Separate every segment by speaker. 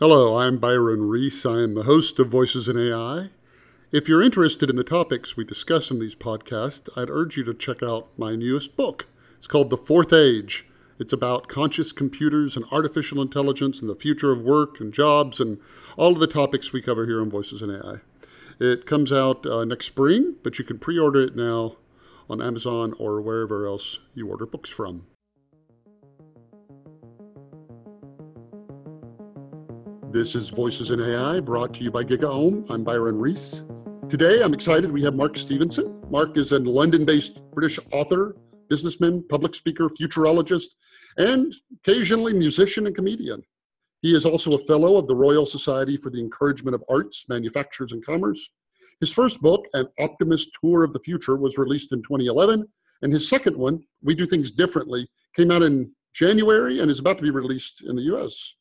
Speaker 1: Hello, I'm Byron Reese. I am the host of Voices in AI. If you're interested in the topics we discuss in these podcasts, I'd urge you to check out my newest book. It's called The Fourth Age. It's about conscious computers and artificial intelligence and the future of work and jobs and all of the topics we cover here on Voices in AI. It comes out uh, next spring, but you can pre order it now on Amazon or wherever else you order books from. This is Voices in AI brought to you by GigaOM. I'm Byron Reese. Today I'm excited we have Mark Stevenson. Mark is a London based British author, businessman, public speaker, futurologist, and occasionally musician and comedian. He is also a fellow of the Royal Society for the Encouragement of Arts, Manufactures, and Commerce. His first book, An Optimist Tour of the Future, was released in 2011, and his second one, We Do Things Differently, came out in January and is about to be released in the US.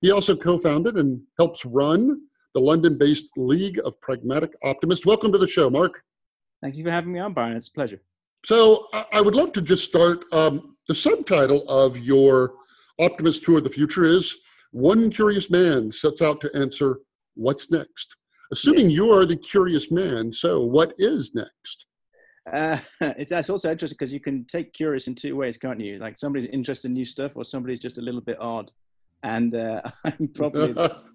Speaker 1: He also co founded and helps run the London based League of Pragmatic Optimists. Welcome to the show, Mark.
Speaker 2: Thank you for having me on, Brian. It's a pleasure.
Speaker 1: So, I would love to just start. Um, the subtitle of your Optimist Tour of the Future is One Curious Man Sets Out to Answer What's Next. Assuming you are the curious man, so what is next?
Speaker 2: Uh, it's that's also interesting because you can take curious in two ways, can't you? Like somebody's interested in new stuff, or somebody's just a little bit odd and uh, I'm probably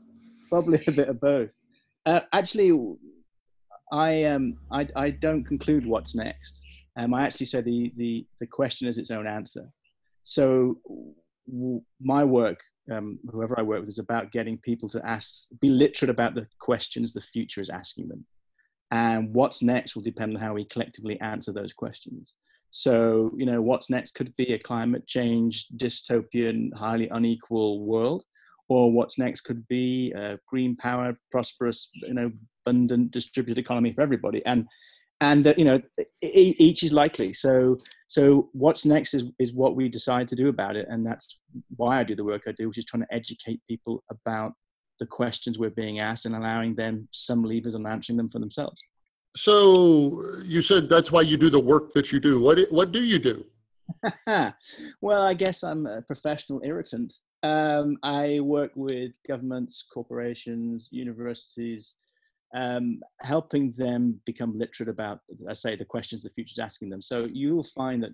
Speaker 2: probably a bit of both. Uh, actually, I um I I don't conclude what's next. Um, I actually say the the the question is its own answer. So w- my work, um, whoever I work with, is about getting people to ask, be literate about the questions the future is asking them, and what's next will depend on how we collectively answer those questions. So, you know, what's next could be a climate change, dystopian, highly unequal world, or what's next could be a green power, prosperous, you know, abundant, distributed economy for everybody. And and uh, you know, each is likely. So so what's next is is what we decide to do about it, and that's why I do the work I do, which is trying to educate people about the questions we're being asked and allowing them some levers on answering them for themselves.
Speaker 1: So you said that's why you do the work that you do. What what do you do?
Speaker 2: well, I guess I'm a professional irritant. Um, I work with governments, corporations, universities, um, helping them become literate about, I say, the questions the future is asking them. So you'll find that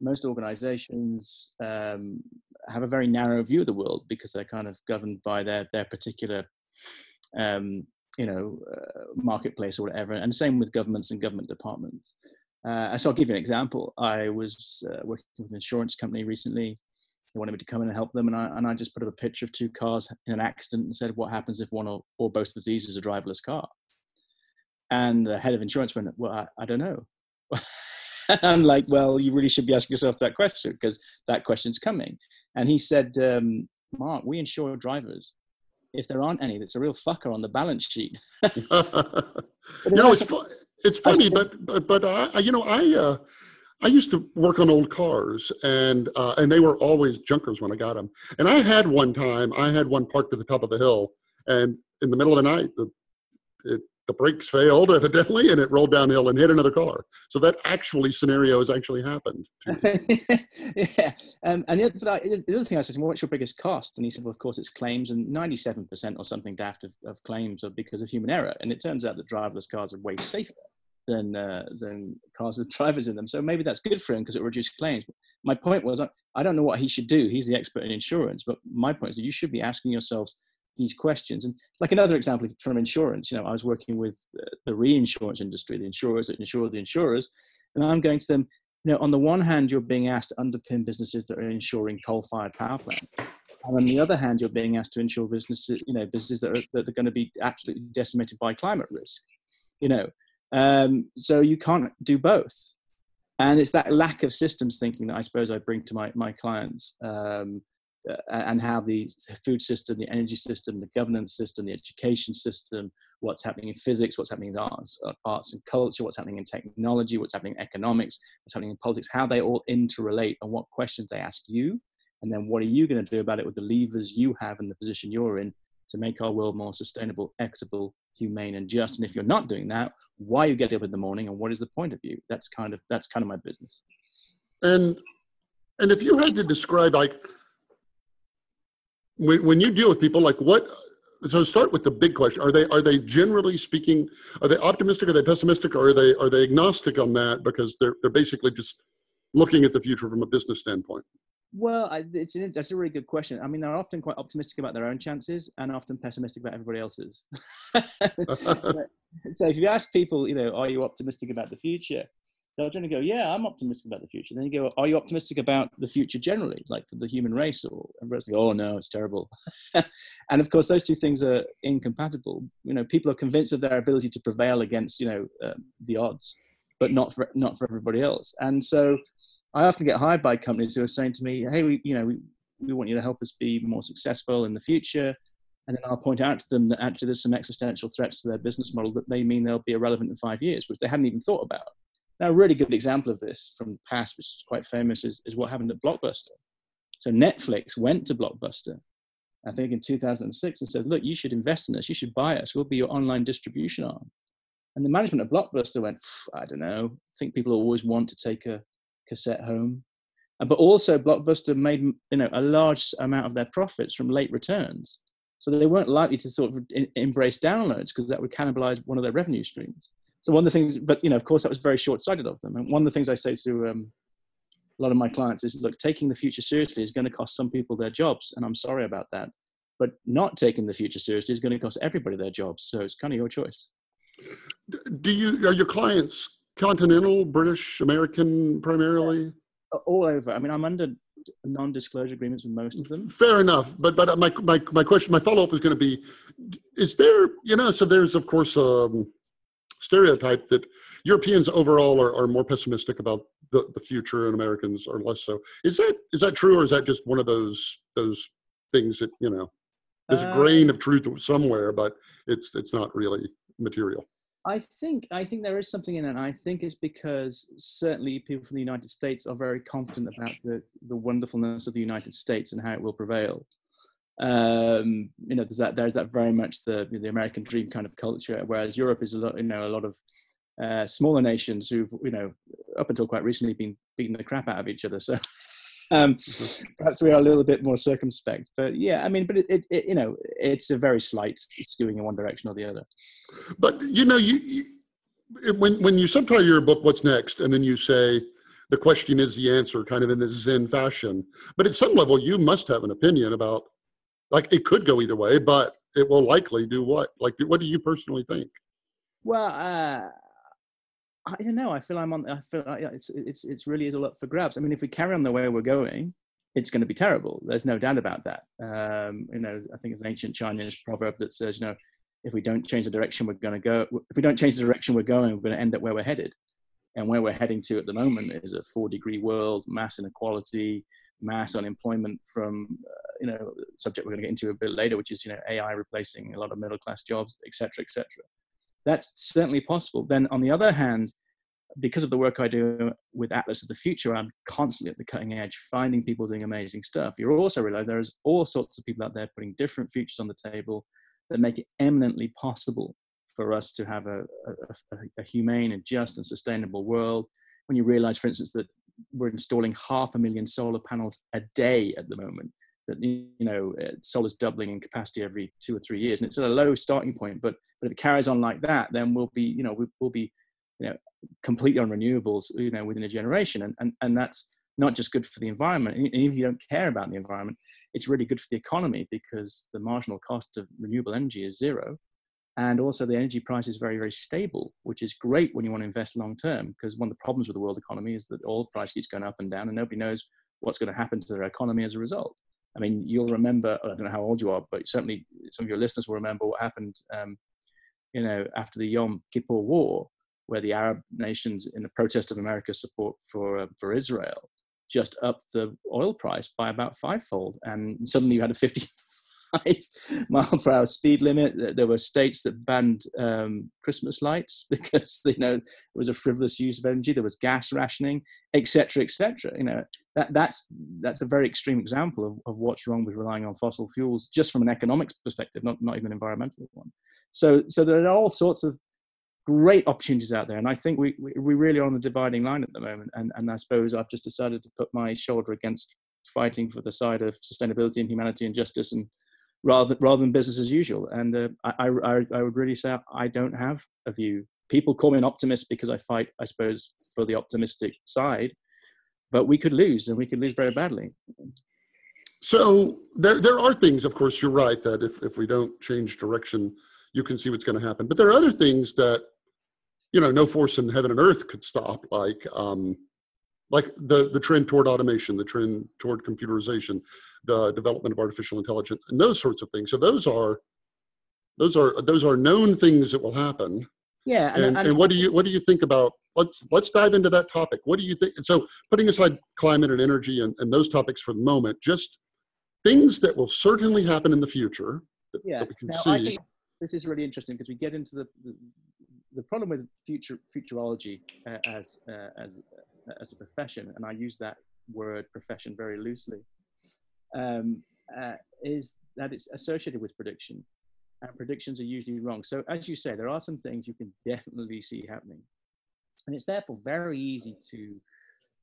Speaker 2: most organizations um, have a very narrow view of the world because they're kind of governed by their their particular um, you know, uh, marketplace or whatever. And same with governments and government departments. Uh, so I'll give you an example. I was uh, working with an insurance company recently. They wanted me to come in and help them, and I and I just put up a picture of two cars in an accident and said, "What happens if one or, or both of these is a driverless car?" And the head of insurance went, "Well, I, I don't know." I'm like, "Well, you really should be asking yourself that question because that question's coming." And he said, um, "Mark, we insure drivers if there aren't any, that's a real fucker on the balance sheet.
Speaker 1: know, it's fu- it's funny, but but but I, you know, I uh, I used to work on old cars, and uh, and they were always junkers when I got them. And I had one time, I had one parked at the top of the hill, and in the middle of the night, the it the brakes failed evidently and it rolled downhill and hit another car. So that actually scenario has actually happened
Speaker 2: yeah. Um, and the, the, other thing i said well, what's your biggest cost? And he said well of course it's claims and 97% or something daft of, of claims are because of human error. And it turns out that driverless cars are way safer than uh, than cars with drivers in them. So maybe that's good for him because it reduces claims. My point was I don't know what he should do. He's the expert in insurance but my point is that you should be asking yourselves these questions. And like another example from insurance, you know, I was working with the reinsurance industry, the insurers that insure the insurers, and I'm going to them, you know, on the one hand, you're being asked to underpin businesses that are insuring coal-fired power plants. And on the other hand, you're being asked to insure businesses, you know, businesses that are, that are going to be absolutely decimated by climate risk, you know. Um, so you can't do both. And it's that lack of systems thinking that I suppose I bring to my, my clients. Um, uh, and how the food system, the energy system, the governance system, the education system, what's happening in physics, what's happening in arts, uh, arts and culture, what's happening in technology, what's happening in economics, what's happening in politics, how they all interrelate and what questions they ask you. And then what are you going to do about it with the levers you have and the position you're in to make our world more sustainable, equitable, humane, and just? And if you're not doing that, why you get up in the morning and what is the point of you? That's kind of that's kind of my business.
Speaker 1: And and if you had to describe like when, when you deal with people like what so start with the big question: Are they are they generally speaking? Are they optimistic? Are they pessimistic? Or are they are they agnostic on that because they're they're basically just looking at the future from a business standpoint?
Speaker 2: Well, I, it's an, that's a really good question. I mean, they're often quite optimistic about their own chances and often pessimistic about everybody else's. so, so if you ask people, you know, are you optimistic about the future? They'll generally go, yeah, I'm optimistic about the future. Then you go, are you optimistic about the future generally, like for the human race? Or everybody's like, oh no, it's terrible. and of course, those two things are incompatible. You know, people are convinced of their ability to prevail against, you know, um, the odds, but not for not for everybody else. And so, I often get hired by companies who are saying to me, hey, we, you know, we, we want you to help us be more successful in the future. And then I'll point out to them that actually there's some existential threats to their business model that may mean they'll be irrelevant in five years, which they hadn't even thought about. Now, a really good example of this from the past, which is quite famous, is, is what happened at Blockbuster. So Netflix went to Blockbuster, I think in 2006, and said, look, you should invest in us. You should buy us. We'll be your online distribution arm. And the management of Blockbuster went, I don't know. I think people always want to take a cassette home. But also, Blockbuster made you know a large amount of their profits from late returns, so they weren't likely to sort of embrace downloads because that would cannibalize one of their revenue streams so one of the things, but you know, of course, that was very short-sighted of them. And one of the things I say to um, a lot of my clients is, look, taking the future seriously is going to cost some people their jobs, and I'm sorry about that. But not taking the future seriously is going to cost everybody their jobs. So it's kind of your choice.
Speaker 1: Do you are your clients continental, British, American, primarily?
Speaker 2: All over. I mean, I'm under non-disclosure agreements with most of them.
Speaker 1: Fair enough, but but my my my question, my follow up is going to be: Is there, you know, so there's of course um, stereotype that Europeans overall are, are more pessimistic about the, the future and Americans are less so. Is that is that true or is that just one of those those things that, you know, there's a grain of um, truth somewhere, but it's it's not really material.
Speaker 2: I think I think there is something in it. I think it's because certainly people from the United States are very confident about the the wonderfulness of the United States and how it will prevail um, you know, there's that there's that very much the the American dream kind of culture, whereas Europe is a lot, you know, a lot of uh, smaller nations who've, you know, up until quite recently been beating the crap out of each other. So um, mm-hmm. perhaps we are a little bit more circumspect. But yeah, I mean, but it, it, it, you know, it's a very slight skewing in one direction or the other.
Speaker 1: But you know, you, you when when you subtitle your book, "What's Next," and then you say the question is the answer, kind of in this Zen fashion. But at some level, you must have an opinion about like it could go either way, but it will likely do what? Like, what do you personally think?
Speaker 2: Well, uh, I don't know. I feel I'm on. I feel like it's it's it's really all up for grabs. I mean, if we carry on the way we're going, it's going to be terrible. There's no doubt about that. Um, you know, I think it's an ancient Chinese proverb that says, you know, if we don't change the direction we're going to go, if we don't change the direction we're going, we're going to end up where we're headed. And where we're heading to at the moment is a four-degree world, mass inequality, mass unemployment from uh, you know subject we're going to get into a bit later which is you know ai replacing a lot of middle class jobs etc etc that's certainly possible. Then on the other hand because of the work i do with atlas of the future i'm constantly at the cutting edge finding people doing amazing stuff. You're also realize there's all sorts of people out there putting different futures on the table that make it eminently possible for us to have a, a, a humane and just and sustainable world. When you realize for instance that we're installing half a million solar panels a day at the moment. That you know, uh, solar's doubling in capacity every two or three years, and it's at a low starting point. But but if it carries on like that, then we'll be you know we, will be you know completely on renewables you know within a generation, and and and that's not just good for the environment. And if you don't care about the environment, it's really good for the economy because the marginal cost of renewable energy is zero and also the energy price is very very stable which is great when you want to invest long term because one of the problems with the world economy is that oil price keeps going up and down and nobody knows what's going to happen to their economy as a result. I mean you'll remember i don't know how old you are but certainly some of your listeners will remember what happened um, you know after the yom kippur war where the arab nations in the protest of america's support for uh, for israel just upped the oil price by about fivefold and suddenly you had a 50 mile per hour speed limit. There were states that banned um, Christmas lights because you know it was a frivolous use of energy. There was gas rationing, etc., etc. You know that that's that's a very extreme example of, of what's wrong with relying on fossil fuels, just from an economics perspective, not not even an environmental one. So so there are all sorts of great opportunities out there and i think we, we, we really are on the dividing line at the moment and, and i suppose i've just decided to put my shoulder against fighting for the side of sustainability and humanity and justice and rather rather than business as usual. And uh, I, I, I would really say I don't have a view. People call me an optimist because I fight, I suppose, for the optimistic side, but we could lose and we could lose very badly.
Speaker 1: So there, there are things, of course, you're right, that if, if we don't change direction, you can see what's going to happen. But there are other things that, you know, no force in heaven and earth could stop, like, um, like the, the trend toward automation, the trend toward computerization, the development of artificial intelligence, and those sorts of things. So those are, those are, those are known things that will happen.
Speaker 2: Yeah.
Speaker 1: And, and, and what do you, what do you think about let's let's dive into that topic. What do you think? So, putting aside climate and energy and, and those topics for the moment, just things that will certainly happen in the future that,
Speaker 2: yeah.
Speaker 1: that we can
Speaker 2: now,
Speaker 1: see.
Speaker 2: I think this is really interesting because we get into the the, the problem with future futurology uh, as uh, as as a profession, and I use that word profession very loosely, um, uh, is that it's associated with prediction, and predictions are usually wrong. So, as you say, there are some things you can definitely see happening, and it's therefore very easy to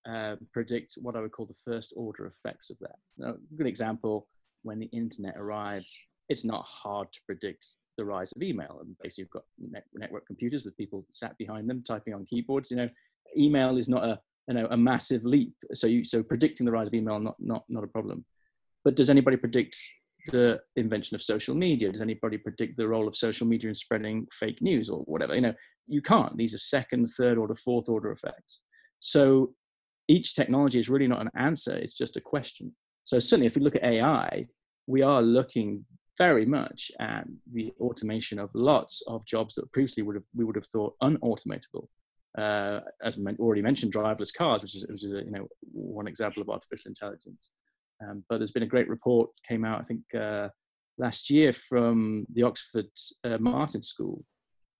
Speaker 2: uh, predict what I would call the first order effects of that. Now, a good example when the internet arrives, it's not hard to predict the rise of email. And basically, you've got net- network computers with people sat behind them typing on keyboards. You know, email is not a you know a massive leap. So you so predicting the rise of email not not not a problem. But does anybody predict the invention of social media? Does anybody predict the role of social media in spreading fake news or whatever? You know, you can't. These are second, third order, fourth order effects. So each technology is really not an answer, it's just a question. So, certainly, if we look at AI, we are looking very much at the automation of lots of jobs that previously would have, we would have thought unautomatable. Uh, as already mentioned, driverless cars, which is, which is a, you know one example of artificial intelligence. Um, but there's been a great report came out, I think, uh, last year from the Oxford uh, Martin School,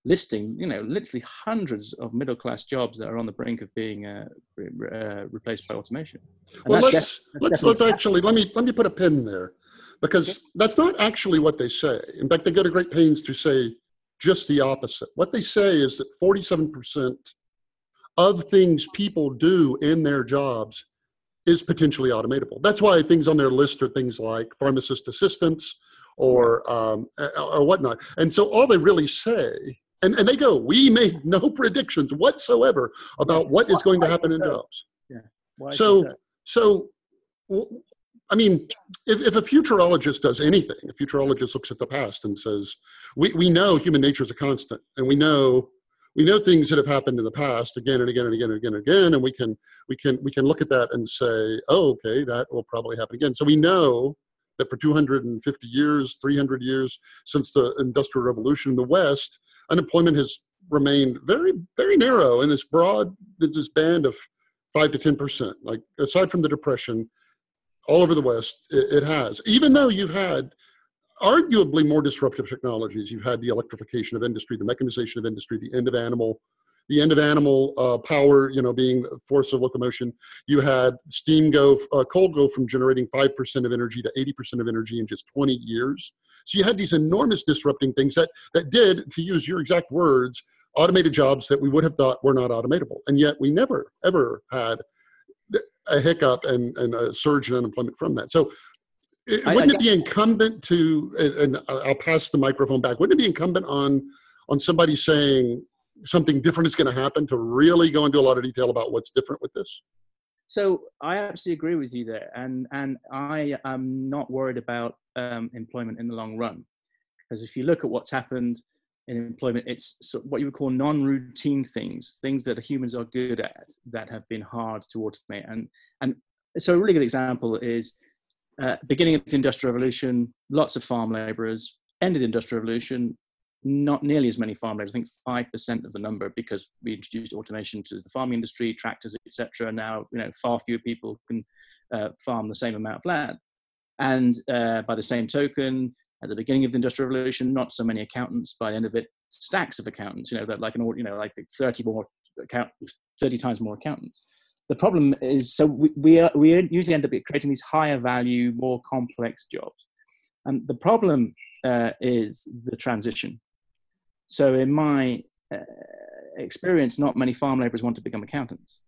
Speaker 2: listing, you know, literally hundreds of middle class jobs that are on the brink of being uh, re- uh, replaced by automation.
Speaker 1: And well, let's def- let's let's actually let me let me put a pin there, because okay. that's not actually what they say. In fact, they go to great pains to say just the opposite. What they say is that forty-seven percent of things people do in their jobs is potentially automatable. That's why things on their list are things like pharmacist assistants or um, or whatnot. And so all they really say and, and they go, we made no predictions whatsoever about what is going to happen in jobs.
Speaker 2: Yeah.
Speaker 1: so, so, I mean, if, if a futurologist does anything, a futurologist looks at the past and says, we, we know human nature is a constant, and we know we know things that have happened in the past again and again and again and again and again, and we can we can we can look at that and say, oh, okay, that will probably happen again. So we know that for 250 years, 300 years since the Industrial Revolution in the West, unemployment has remained very, very narrow in this broad, this band of five to 10%. Like aside from the Depression, all over the West, it has. Even though you've had arguably more disruptive technologies, you've had the electrification of industry, the mechanization of industry, the end of animal the end of animal uh, power, you know, being force of locomotion. You had steam go, uh, coal go from generating 5% of energy to 80% of energy in just 20 years. So you had these enormous disrupting things that, that did, to use your exact words, automated jobs that we would have thought were not automatable. And yet we never, ever had a hiccup and, and a surge in unemployment from that. So it, wouldn't I, it be incumbent to, and I'll pass the microphone back, wouldn't it be incumbent on, on somebody saying, something different is going to happen to really go into a lot of detail about what's different with this?
Speaker 2: So I absolutely agree with you there, and and I am not worried about um, employment in the long run, because if you look at what's happened in employment, it's what you would call non-routine things, things that humans are good at that have been hard to automate, and and so a really good example is uh, beginning of the industrial revolution, lots of farm laborers. End of the industrial revolution, not nearly as many farm laborers. I think five percent of the number because we introduced automation to the farming industry, tractors, etc. Now you know far fewer people can uh, farm the same amount of land. And uh, by the same token, at the beginning of the industrial revolution, not so many accountants. By the end of it, stacks of accountants. You know, that like an you know like thirty more account, thirty times more accountants. The problem is, so we we, are, we usually end up creating these higher value, more complex jobs. And the problem uh, is the transition. So, in my uh, experience, not many farm laborers want to become accountants.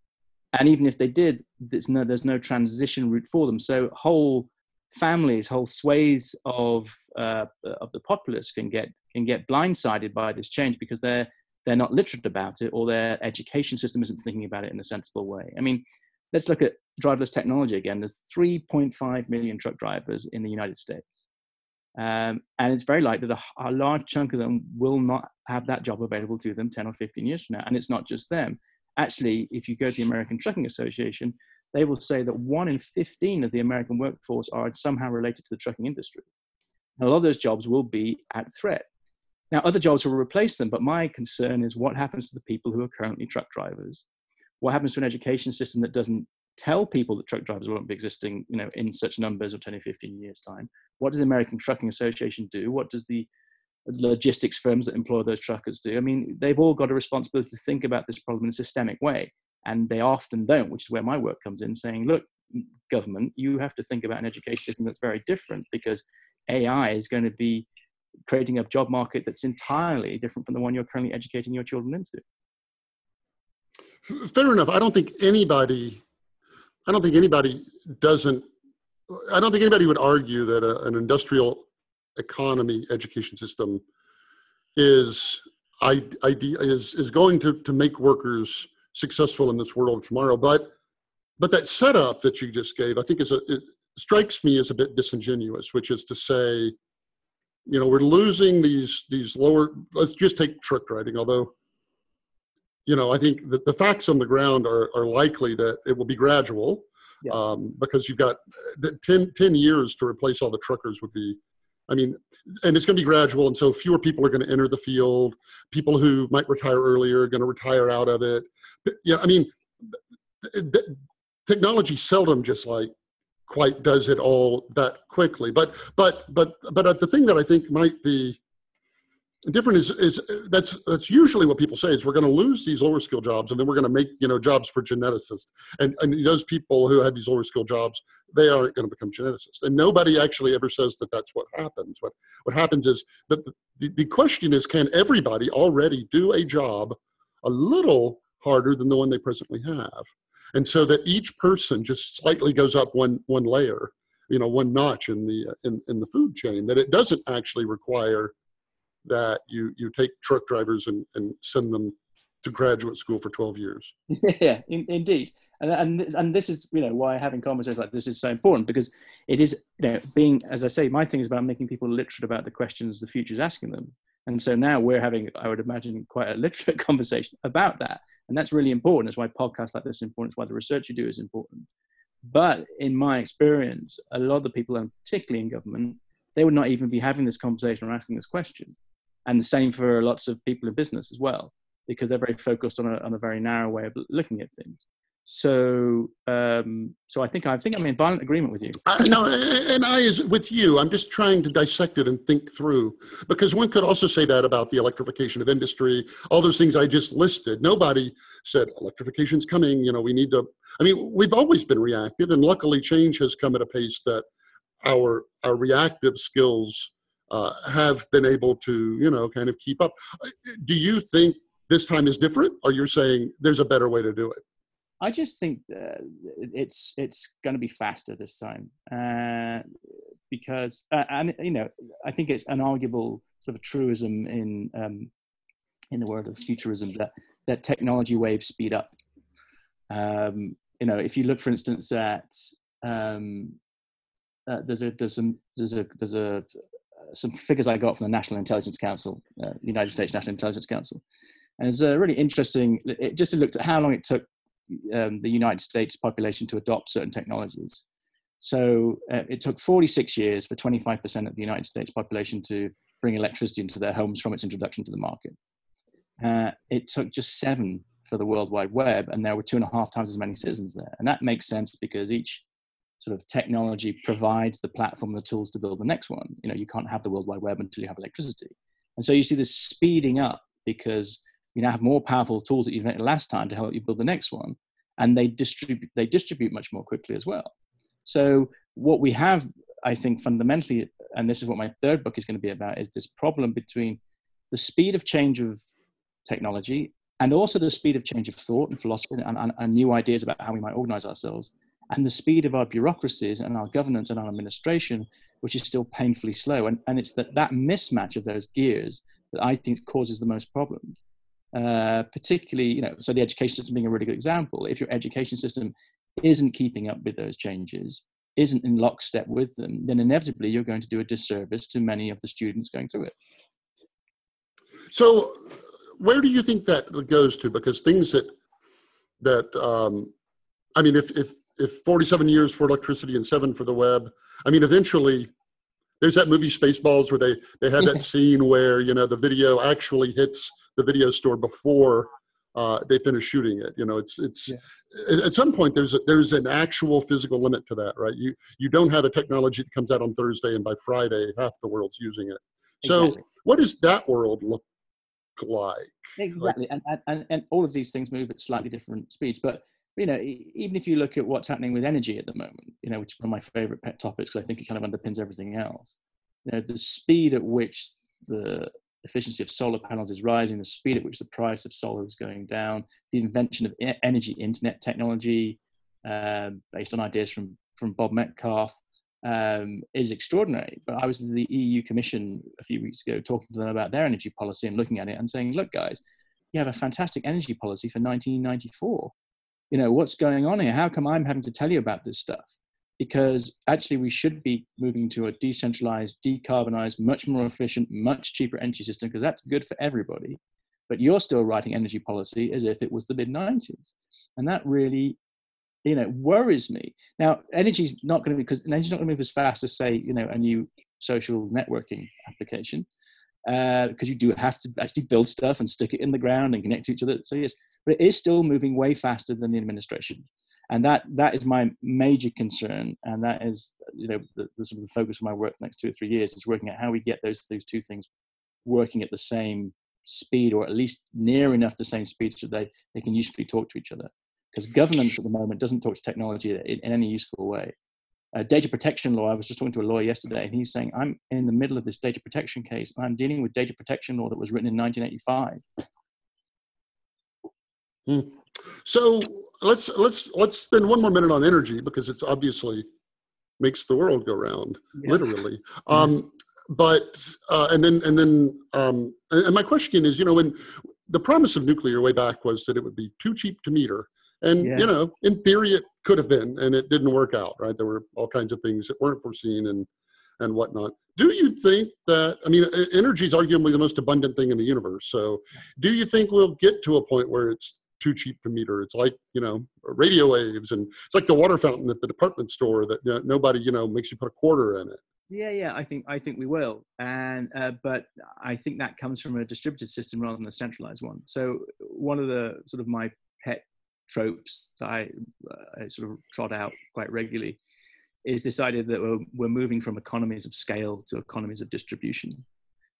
Speaker 2: And even if they did, there's no, there's no transition route for them. So, whole families, whole swathes of uh, of the populace can get can get blindsided by this change because they're they're not literate about it or their education system isn't thinking about it in a sensible way. I mean, let's look at driverless technology again. There's 3.5 million truck drivers in the United States. Um, and it's very likely that a, a, large chunk of them will not have that job available to them 10 or 15 years from now. And it's not just them. Actually, if you go to the American Trucking Association, they will say that one in 15 of the American workforce are somehow related to the trucking industry. And a lot of those jobs will be at threat. Now, other jobs will replace them, but my concern is what happens to the people who are currently truck drivers? What happens to an education system that doesn't tell people that truck drivers won't be existing you know, in such numbers of 10 or 15 years' time? What does the American Trucking Association do? What does the logistics firms that employ those truckers do? I mean, they've all got a responsibility to think about this problem in a systemic way and they often don't, which is where my work comes in, saying, look, government, you have to think about an education system that's very different because AI is going to be creating a job market that's entirely different from the one you're currently educating your children into.
Speaker 1: Fair enough. I don't think anybody, I don't think anybody doesn't, I don't think anybody would argue that a, an industrial economy education system is idea is is going to to make workers successful in this world tomorrow. But but that setup that you just gave, I think, is a it strikes me as a bit disingenuous, which is to say, you know, we're losing these these lower. Let's just take truck driving, although. You know, I think that the facts on the ground are, are likely that it will be gradual yeah. um, because you've got the 10, 10 years to replace all the truckers would be I mean, and it's going to be gradual, and so fewer people are going to enter the field. People who might retire earlier are going to retire out of it. But, yeah, I mean, technology seldom just like quite does it all that quickly. But but but but uh, the thing that I think might be different is is uh, that's that's usually what people say is we're going to lose these lower skill jobs and then we're going to make you know jobs for geneticists. And and those people who had these lower skill jobs they aren't going to become geneticists. And nobody actually ever says that that's what happens. What what happens is that the, the, the question is can everybody already do a job a little harder than the one they presently have and so that each person just slightly goes up one one layer you know one notch in the uh, in, in the food chain that it doesn't actually require that you you take truck drivers and, and send them to graduate school for 12 years.
Speaker 2: Yeah in, indeed. And, and and this is you know why having conversations like this is so important because it is you know being as i say my thing is about making people literate about the questions the future is asking them and so now we're having i would imagine quite a literate conversation about that. And that's really important. That's why podcasts like this are important. It's why the research you do is important. But in my experience a lot of the people and particularly in government they would not even be having this conversation or asking this question. And the same for lots of people in business as well because they're very focused on a, on a very narrow way of looking at things so um, so i think i think i'm in violent agreement with you
Speaker 1: uh, no and i is with you i'm just trying to dissect it and think through because one could also say that about the electrification of industry all those things i just listed nobody said electrification's coming you know we need to i mean we've always been reactive and luckily change has come at a pace that our our reactive skills uh, have been able to, you know, kind of keep up. Do you think this time is different, or you're saying there's a better way to do it?
Speaker 2: I just think uh, it's it's going to be faster this time uh, because, uh, and you know, I think it's an arguable sort of truism in um, in the world of futurism that that technology waves speed up. Um, you know, if you look, for instance, at um, uh, there's a there's some there's a there's a some figures I got from the National Intelligence Council, uh, United States National Intelligence Council. And it's uh, really interesting. It just looked at how long it took um, the United States population to adopt certain technologies. So uh, it took 46 years for 25% of the United States population to bring electricity into their homes from its introduction to the market. Uh, it took just seven for the World Wide Web, and there were two and a half times as many citizens there. And that makes sense because each sort of technology provides the platform, the tools to build the next one. You know, you can't have the World Wide Web until you have electricity. And so you see this speeding up because you now have more powerful tools that you've invented last time to help you build the next one. And they distribute, they distribute much more quickly as well. So what we have, I think fundamentally, and this is what my third book is going to be about, is this problem between the speed of change of technology and also the speed of change of thought and philosophy and, and, and new ideas about how we might organize ourselves and the speed of our bureaucracies and our governance and our administration, which is still painfully slow. And, and it's that, that mismatch of those gears that I think causes the most problems. Uh, particularly, you know, so the education system being a really good example. If your education system isn't keeping up with those changes, isn't in lockstep with them, then inevitably you're going to do a disservice to many of the students going through it.
Speaker 1: So, where do you think that goes to? Because things that that um, I mean, if if if 47 years for electricity and seven for the web, I mean, eventually there's that movie Spaceballs where they they had that scene where you know the video actually hits the video store before uh, they finish shooting it. You know, it's it's yeah. at some point there's a, there's an actual physical limit to that, right? You you don't have a technology that comes out on Thursday and by Friday half the world's using it. So exactly. what does that world look like?
Speaker 2: Exactly, like, and, and and all of these things move at slightly different speeds, but you know, even if you look at what's happening with energy at the moment, you know, which is one of my favorite pet topics because I think it kind of underpins everything else. You know, the speed at which the efficiency of solar panels is rising, the speed at which the price of solar is going down, the invention of energy internet technology um, based on ideas from, from Bob Metcalfe um, is extraordinary. But I was in the EU Commission a few weeks ago talking to them about their energy policy and looking at it and saying, look, guys, you have a fantastic energy policy for 1994. You know, what's going on here? How come I'm having to tell you about this stuff? Because actually we should be moving to a decentralized, decarbonized, much more efficient, much cheaper energy system because that's good for everybody. But you're still writing energy policy as if it was the mid 90s. And that really, you know, worries me. Now, energy's not going to be, because energy's not going to move as fast as, say, you know, a new social networking application. Because uh, you do have to actually build stuff and stick it in the ground and connect to each other. So, yes, but it is still moving way faster than the administration and that that is my major concern and that is you know the, the, sort of the focus of my work for the next two or three years is working out how we get those those two things working at the same speed or at least near enough the same speed so they they can usefully talk to each other. Because governance at the moment doesn't talk to technology in, in any useful way. Uh, data protection law i was just talking to a lawyer yesterday and he's saying i'm in the middle of this data protection case and i'm dealing with data protection law that was written in 1985
Speaker 1: hmm. So let's let's let's spend one more minute on energy because it's obviously makes the world go round, yeah. literally. Um, but uh, and then and then um, and my question is, you know, when the promise of nuclear way back was that it would be too cheap to meter, and yeah. you know, in theory, it could have been, and it didn't work out. Right? There were all kinds of things that weren't foreseen and and whatnot. Do you think that, I mean, energy is arguably the most abundant thing in the universe. So, do you think we'll get to a point where it's too cheap to meter. It's like you know radio waves, and it's like the water fountain at the department store that you know, nobody you know makes you put a quarter in it.
Speaker 2: Yeah, yeah, I think I think we will, and uh, but I think that comes from a distributed system rather than a centralized one. So one of the sort of my pet tropes that I, uh, I sort of trot out quite regularly is this idea that we're, we're moving from economies of scale to economies of distribution.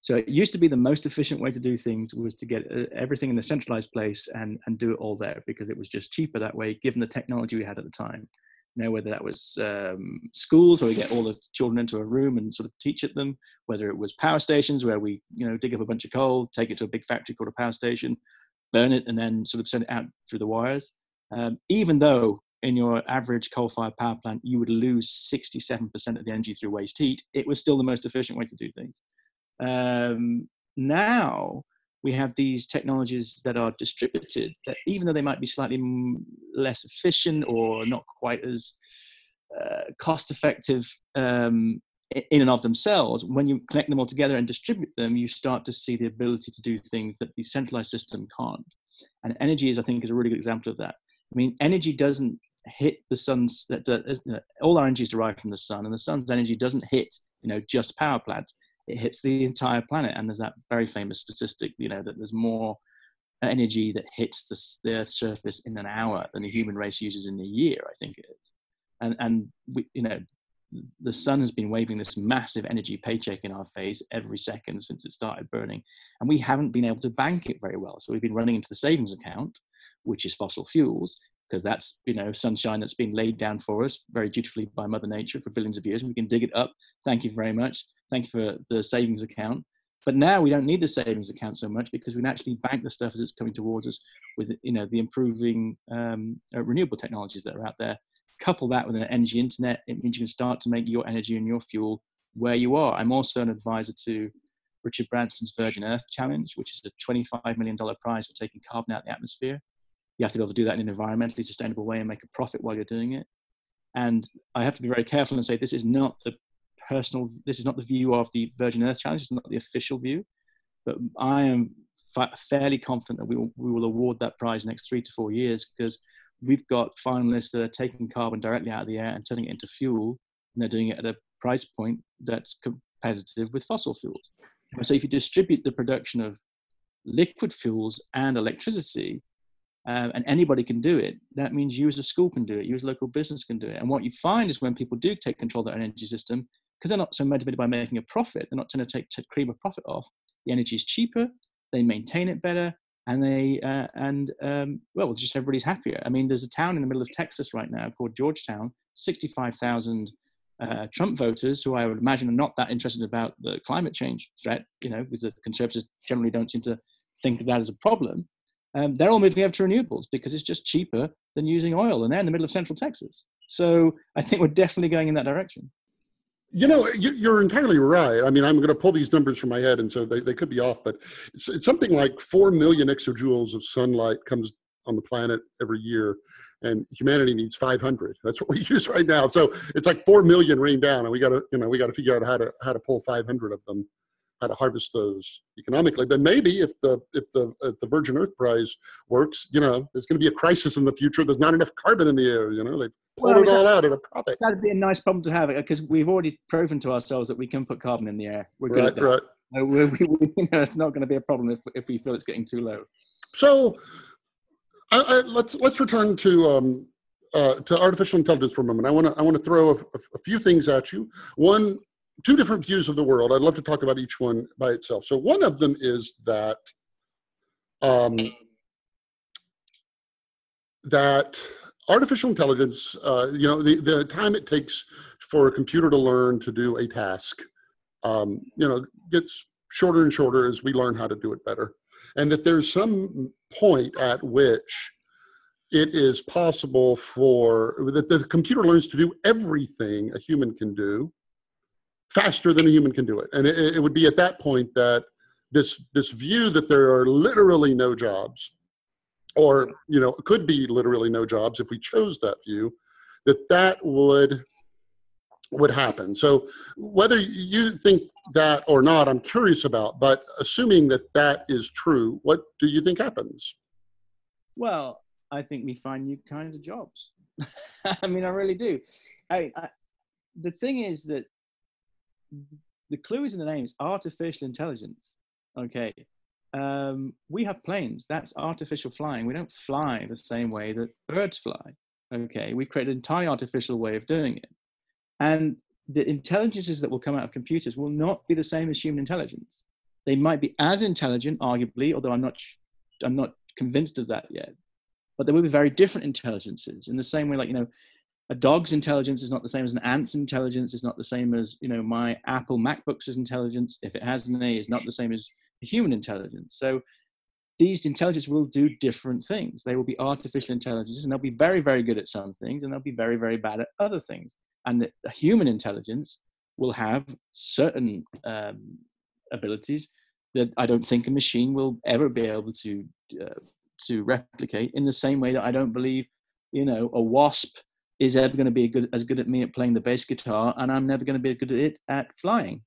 Speaker 2: So it used to be the most efficient way to do things was to get uh, everything in a centralized place and, and do it all there because it was just cheaper that way, given the technology we had at the time. You know, whether that was um, schools where we get all the children into a room and sort of teach at them, whether it was power stations where we, you know, dig up a bunch of coal, take it to a big factory called a power station, burn it, and then sort of send it out through the wires. Um, even though in your average coal-fired power plant you would lose 67% of the energy through waste heat, it was still the most efficient way to do things. Um, now we have these technologies that are distributed that even though they might be slightly less efficient or not quite as uh, cost effective um, in and of themselves, when you connect them all together and distribute them, you start to see the ability to do things that the centralized system can't. And energy is, I think, is a really good example of that. I mean, energy doesn't hit the sun's that all our energy is derived from the sun, and the sun's energy doesn't hit you know just power plants it hits the entire planet. And there's that very famous statistic, you know, that there's more energy that hits the, the Earth's surface in an hour than the human race uses in a year, I think it is. And, and we, you know, the sun has been waving this massive energy paycheck in our face every second since it started burning. And we haven't been able to bank it very well. So we've been running into the savings account, which is fossil fuels, because that's you know sunshine that's been laid down for us very dutifully by mother nature for billions of years we can dig it up thank you very much thank you for the savings account but now we don't need the savings account so much because we can actually bank the stuff as it's coming towards us with you know the improving um, uh, renewable technologies that are out there couple that with an energy internet, it means you can start to make your energy and your fuel where you are. I'm also an advisor to Richard Branson's Virgin Earth Challenge, which is a $25 million prize for taking carbon out of the atmosphere. You have to be able to do that in an environmentally sustainable way and make a profit while you're doing it. And I have to be very careful and say this is not the personal, this is not the view of the Virgin Earth Challenge, it's not the official view. But I am fa- fairly confident that we will, we will award that prize next three to four years because we've got finalists that are taking carbon directly out of the air and turning it into fuel, and they're doing it at a price point that's competitive with fossil fuels. So if you distribute the production of liquid fuels and electricity, um, and anybody can do it, that means you as a school can do it, you as local business can do it. And what you find is when people do take control of their energy system, because they're not so motivated by making a profit, they're not trying to take, take cream a profit off. The energy is cheaper, they maintain it better, and they uh, and um, well, just everybody's happier. I mean, there's a town in the middle of Texas right now called Georgetown, 65,000 uh, Trump voters who I would imagine are not that interested about the climate change threat, you know, because the conservatives generally don't seem to think of that as a problem. Um, they're all moving over to renewables because it's just cheaper than using oil, and they're in the middle of central Texas. So I think we're definitely going in that direction.
Speaker 1: You know, you're entirely right. I mean, I'm going to pull these numbers from my head, and so they, they could be off, but it's, it's something like 4 million exajoules of sunlight comes on the planet every year and humanity needs 500 that's what we use right now so it's like 4 million rain down and we got to you know we got to figure out how to how to pull 500 of them how to harvest those economically but maybe if the if the if the virgin earth prize works you know there's going to be a crisis in the future there's not enough carbon in the air you know they've pulled well, it all out at a profit
Speaker 2: that'd be a nice problem to have because we've already proven to ourselves that we can put carbon in the air we're good right, at that. right so we, we, you know, it's not going to be a problem if, if we feel it's getting too low
Speaker 1: so I, I, let's let's return to um, uh, to artificial intelligence for a moment. I want to I want to throw a, a, few things at you. One, two different views of the world. I'd love to talk about each one by itself. So one of them is that um, that artificial intelligence, uh, you know, the, the time it takes for a computer to learn to do a task, um, you know, gets shorter and shorter as we learn how to do it better and that there's some point at which it is possible for that the computer learns to do everything a human can do faster than a human can do it and it, it would be at that point that this this view that there are literally no jobs or you know could be literally no jobs if we chose that view that that would would happen. So whether you think that or not, I'm curious about. But assuming that that is true, what do you think happens?
Speaker 2: Well, I think we find new kinds of jobs. I mean, I really do. I, I, the thing is that the clue is in the name. Artificial intelligence. Okay. Um, we have planes. That's artificial flying. We don't fly the same way that birds fly. Okay. We've created an entirely artificial way of doing it. And the intelligences that will come out of computers will not be the same as human intelligence. They might be as intelligent, arguably, although I'm not, I'm not convinced of that yet. But there will be very different intelligences in the same way, like, you know, a dog's intelligence is not the same as an ant's intelligence. It's not the same as, you know, my Apple MacBook's intelligence. If it has an A, is not the same as human intelligence. So these intelligences will do different things. They will be artificial intelligences and they'll be very, very good at some things and they'll be very, very bad at other things and the human intelligence will have certain um, abilities that I don't think a machine will ever be able to uh, to replicate. In the same way that I don't believe, you know, a wasp is ever going to be good, as good at me at playing the bass guitar, and I'm never going to be as good at it at flying.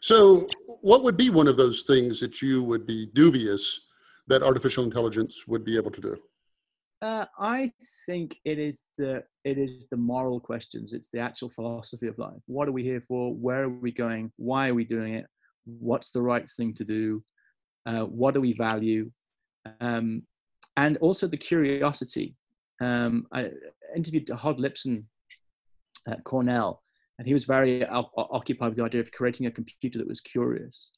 Speaker 1: So, what would be one of those things that you would be dubious that artificial intelligence would be able to do?
Speaker 2: Uh, I think it is the it is the moral questions. It's the actual philosophy of life. What are we here for? Where are we going? Why are we doing it? What's the right thing to do? Uh, what do we value? Um, and also the curiosity. Um, I interviewed Hod Lipson at Cornell, and he was very occupied with the idea of creating a computer that was curious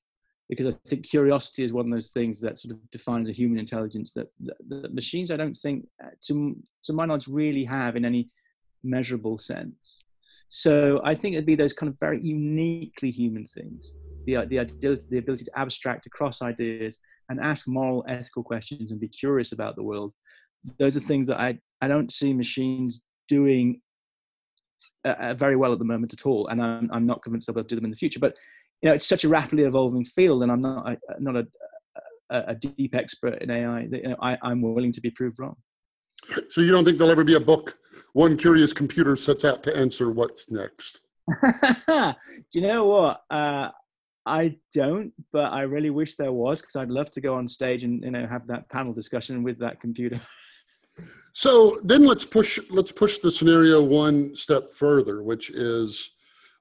Speaker 2: because I think curiosity is one of those things that sort of defines a human intelligence that, that, that, machines I don't think, uh, to, to my knowledge, really have in any measurable sense. So I think it'd be those kind of very uniquely human things, the, the, ability, the ability to abstract across ideas and ask moral, ethical questions and be curious about the world those are things that I, I don't see machines doing uh, uh, very well at the moment at all, and I'm, I'm not convinced they'll do them in the future. But you know, it's such a rapidly evolving field, and I'm not I, not a, a, a, deep expert in AI. That, you know, I, I'm willing to be proved wrong.
Speaker 1: So you don't think there'll ever be a book? One curious computer sets out to answer what's next.
Speaker 2: do you know what? Uh, I don't, but I really wish there was because I'd love to go on stage and you know have that panel discussion with that computer.
Speaker 1: So then let's push let's push the scenario one step further, which is,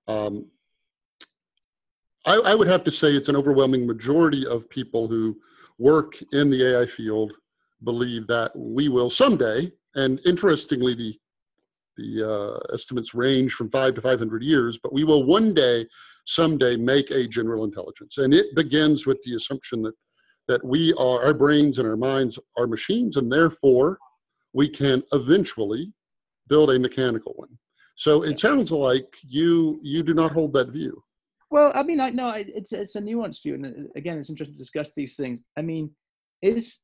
Speaker 1: um, I, I would have to say it's an overwhelming majority of people who work in the AI field believe that we will someday, and interestingly, the the uh, estimates range from five to 500 years, but we will one day, someday, make a general intelligence, and it begins with the assumption that that we are our brains and our minds are machines, and therefore we can eventually build a mechanical one. So it sounds like you you do not hold that view.
Speaker 2: Well, I mean, I no, it's it's a nuanced view, and uh, again, it's interesting to discuss these things. I mean, is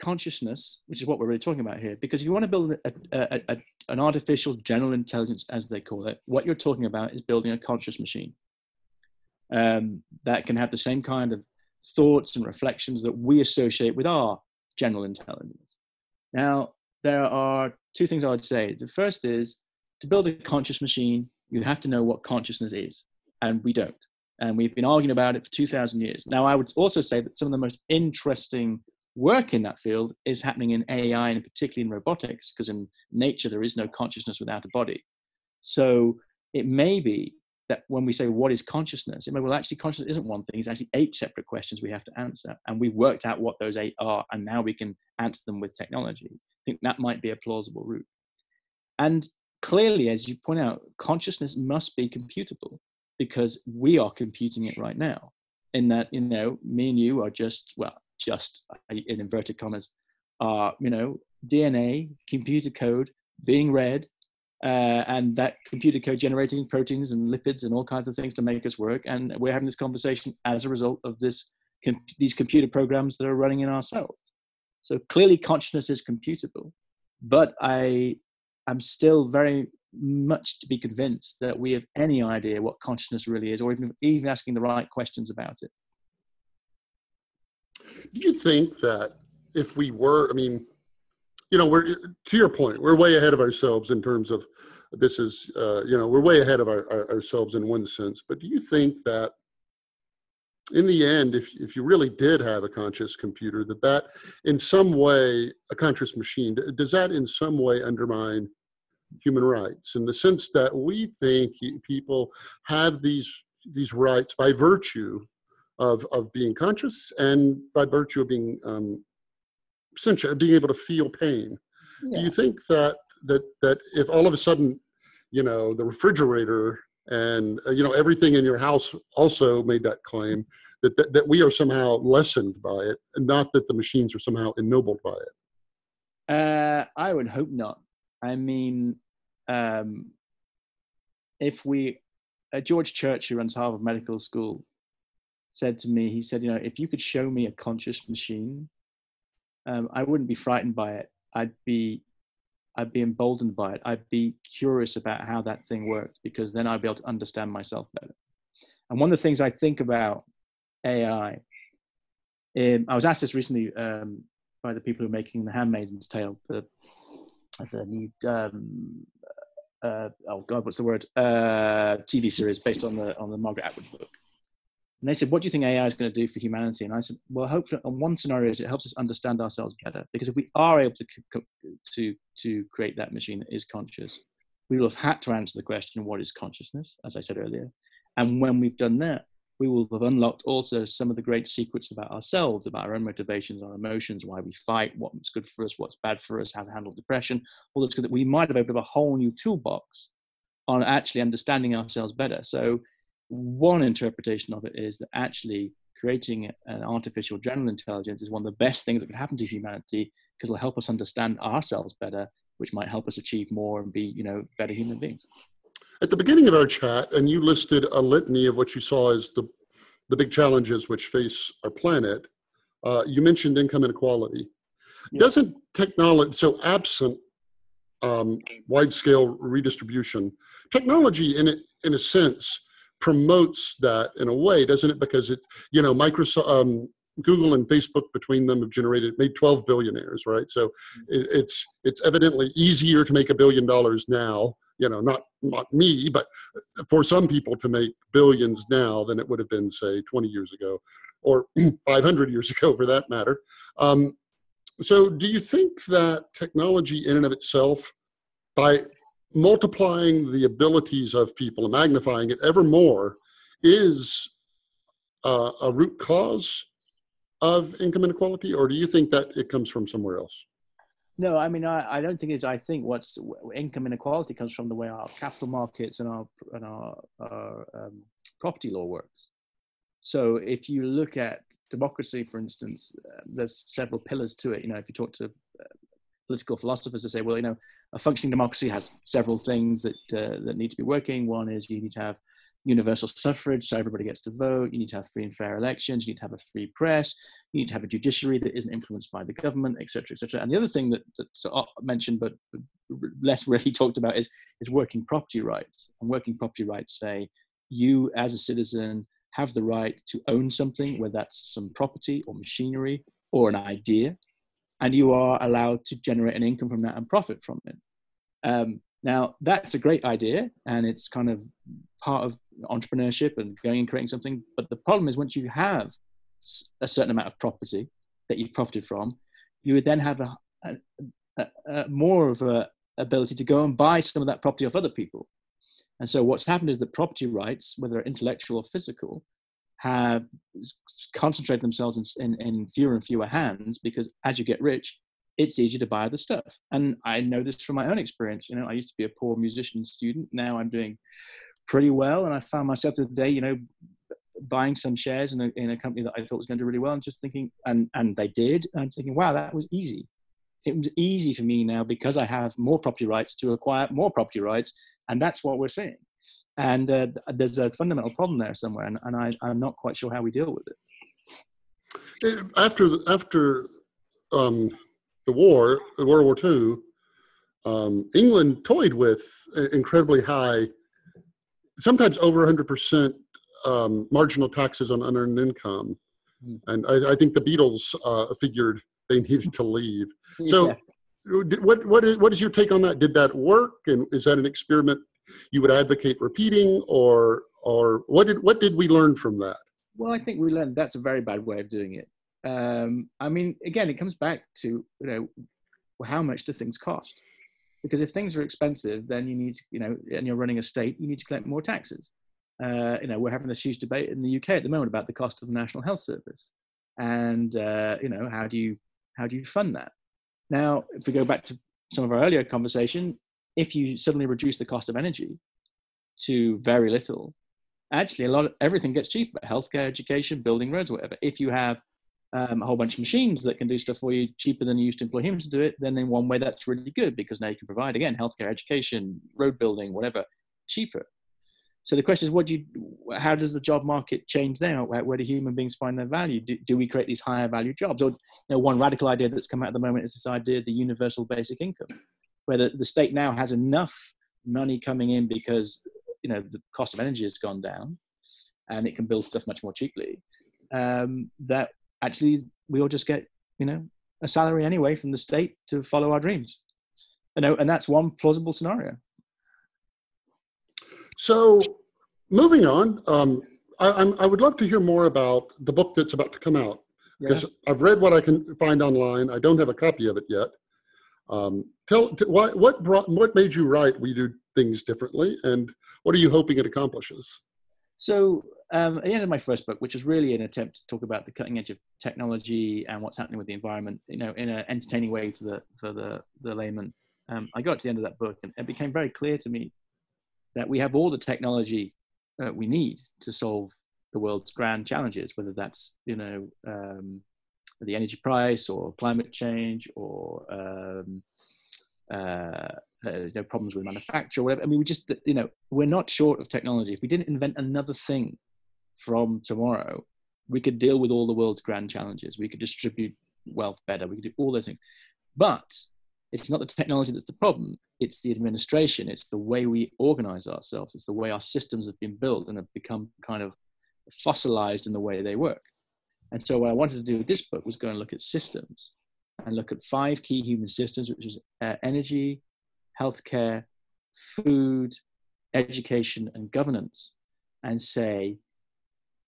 Speaker 2: consciousness, which is what we're really talking about here, because if you want to build a, a, a, an artificial general intelligence, as they call it, what you're talking about is building a conscious machine um, that can have the same kind of thoughts and reflections that we associate with our general intelligence. Now, there are two things I would say. The first is to build a conscious machine, you have to know what consciousness is, and we don't. And we've been arguing about it for 2,000 years. Now, I would also say that some of the most interesting work in that field is happening in AI and particularly in robotics, because in nature there is no consciousness without a body. So it may be that when we say what is consciousness, it may well actually consciousness isn't one thing; it's actually eight separate questions we have to answer, and we've worked out what those eight are, and now we can answer them with technology think that might be a plausible route. And clearly, as you point out, consciousness must be computable because we are computing it right now. In that, you know, me and you are just, well, just in inverted commas, are, you know, DNA, computer code being read, uh, and that computer code generating proteins and lipids and all kinds of things to make us work. And we're having this conversation as a result of this com- these computer programs that are running in our cells. So clearly consciousness is computable, but I am still very much to be convinced that we have any idea what consciousness really is, or even even asking the right questions about it.
Speaker 1: Do you think that if we were, I mean, you know, we're to your point, we're way ahead of ourselves in terms of this is, uh, you know, we're way ahead of our, our, ourselves in one sense. But do you think that in the end, if, if you really did have a conscious computer, that that in some way, a conscious machine, does that in some way undermine human rights in the sense that we think people have these these rights by virtue of of being conscious and by virtue of being um, essentially being able to feel pain. Yeah. Do you think that that that if all of a sudden, you know, the refrigerator and uh, you know everything in your house also made that claim that, that, that we are somehow lessened by it and not that the machines are somehow ennobled by it.
Speaker 2: Uh, i would hope not. I mean um, if we uh, george church who runs harvard medical school said to me he said you know if you could show me a conscious machine um, i wouldn't be frightened by it. I'd be I'd be emboldened by it. I'd be curious about how that thing worked because then I'd be able to understand myself better. And one of the things I think about AI, um, I was asked this recently um, by the people who are making The Handmaid's Tale, the, the new, um, uh, oh God, what's the word? Uh, TV series based on the on the Margaret Atwood book. And they said, What do you think AI is going to do for humanity? And I said, Well, hopefully, on one scenario is it helps us understand ourselves better. Because if we are able to, to, to create that machine that is conscious, we will have had to answer the question, What is consciousness? As I said earlier. And when we've done that, we will have unlocked also some of the great secrets about ourselves, about our own motivations, our emotions, why we fight, what's good for us, what's bad for us, how to handle depression, all this good that we might have opened up a whole new toolbox on actually understanding ourselves better. So one interpretation of it is that actually creating an artificial general intelligence is one of the best things that could happen to humanity because it'll help us understand ourselves better, which might help us achieve more and be, you know, better human beings.
Speaker 1: At the beginning of our chat, and you listed a litany of what you saw as the the big challenges which face our planet. Uh, you mentioned income inequality. Yeah. Doesn't technology, so absent um, wide scale redistribution, technology in, in a sense promotes that in a way, doesn't it? Because it's you know, Microsoft, um, Google and Facebook between them have generated made 12 billionaires, right? So it, it's it's evidently easier to make a billion dollars now. You know, not not me, but for some people to make billions now than it would have been, say, 20 years ago, or 500 years ago, for that matter. Um, so, do you think that technology, in and of itself, by multiplying the abilities of people and magnifying it ever more, is uh, a root cause of income inequality, or do you think that it comes from somewhere else?
Speaker 2: No, I mean, I, I don't think it's. I think what's income inequality comes from the way our capital markets and our and our, our um, property law works. So if you look at democracy, for instance, uh, there's several pillars to it. You know, if you talk to uh, political philosophers, they say, well, you know, a functioning democracy has several things that uh, that need to be working. One is you need to have universal suffrage, so everybody gets to vote. You need to have free and fair elections. You need to have a free press. You need to have a judiciary that isn't influenced by the government, etc., etc. And the other thing that that's mentioned but less really talked about is is working property rights. And working property rights say you as a citizen have the right to own something, whether that's some property or machinery or an idea, and you are allowed to generate an income from that and profit from it. Um, now, that's a great idea, and it's kind of part of entrepreneurship and going and creating something. But the problem is, once you have a certain amount of property that you've profited from, you would then have a, a, a, a more of a ability to go and buy some of that property off other people. And so what's happened is that property rights, whether intellectual or physical, have concentrated themselves in, in, in, fewer and fewer hands because as you get rich, it's easy to buy other stuff. And I know this from my own experience. You know, I used to be a poor musician student. Now I'm doing pretty well. And I found myself today, you know, buying some shares in a, in a company that I thought was going to do really well and just thinking, and, and they did. And I'm thinking, wow, that was easy. It was easy for me now because I have more property rights to acquire more property rights and that's what we're seeing. And uh, there's a fundamental problem there somewhere, and, and I, I'm not quite sure how we deal with
Speaker 1: it. After the, after um, the war, World War II, um, England toyed with incredibly high, sometimes over 100% um, marginal taxes on unearned income. Hmm. And I, I, think the Beatles uh, figured they needed to leave. So, yeah what what is what is your take on that? Did that work, and is that an experiment you would advocate repeating, or or what did what did we learn from that?
Speaker 2: Well, I think we learned that's a very bad way of doing it. Um, I mean, again, it comes back to you know how much do things cost? Because if things are expensive, then you need to, you know, and you're running a state, you need to collect more taxes. Uh, you know, we're having this huge debate in the UK at the moment about the cost of the National Health Service, and uh, you know, how do you how do you fund that? Now, if we go back to some of our earlier conversation, if you suddenly reduce the cost of energy to very little, actually a lot of everything gets cheaper healthcare education building roads whatever if you have um, a whole bunch of machines that can do stuff for you cheaper than you used to employ humans to do it then in one way that's really good because now you can provide again healthcare education road building whatever cheaper so the question is, what do you, how does the job market change there? Where, where do human beings find their value? Do, do, we create these higher value jobs? Or you know, one radical idea that's come out at the moment is this idea of the universal basic income, where the, the state now has enough money coming in because you know the cost of energy has gone down, and it can build stuff much more cheaply. Um, that actually we all just get you know a salary anyway from the state to follow our dreams. You know, and that's one plausible scenario.
Speaker 1: So, moving on, um, I, I, would love to hear more about the book that's about to come out because yeah. I've read what I can find online. I don't have a copy of it yet. Um, tell t- what what brought what made you write We Do Things Differently, and what are you hoping it accomplishes?
Speaker 2: So, um, at the end of my first book, which was really an attempt to talk about the cutting edge of technology and what's happening with the environment, you know, in an entertaining way for the for the the layman, um, I got to the end of that book, and it became very clear to me that we have all the technology that we need to solve the world's grand challenges, whether that's you know um, the energy price or climate change or um, uh, uh, problems with manufacture, whatever. I mean, we just you know we're not short of technology. If we didn't invent another thing from tomorrow, we could deal with all the world's grand challenges. We could distribute wealth better. We could do all those things. But it's not the technology that's the problem. It's the administration. It's the way we organize ourselves. It's the way our systems have been built and have become kind of fossilized in the way they work. And so what I wanted to do with this book was go and look at systems and look at five key human systems, which is uh, energy, healthcare, food, education, and governance, and say,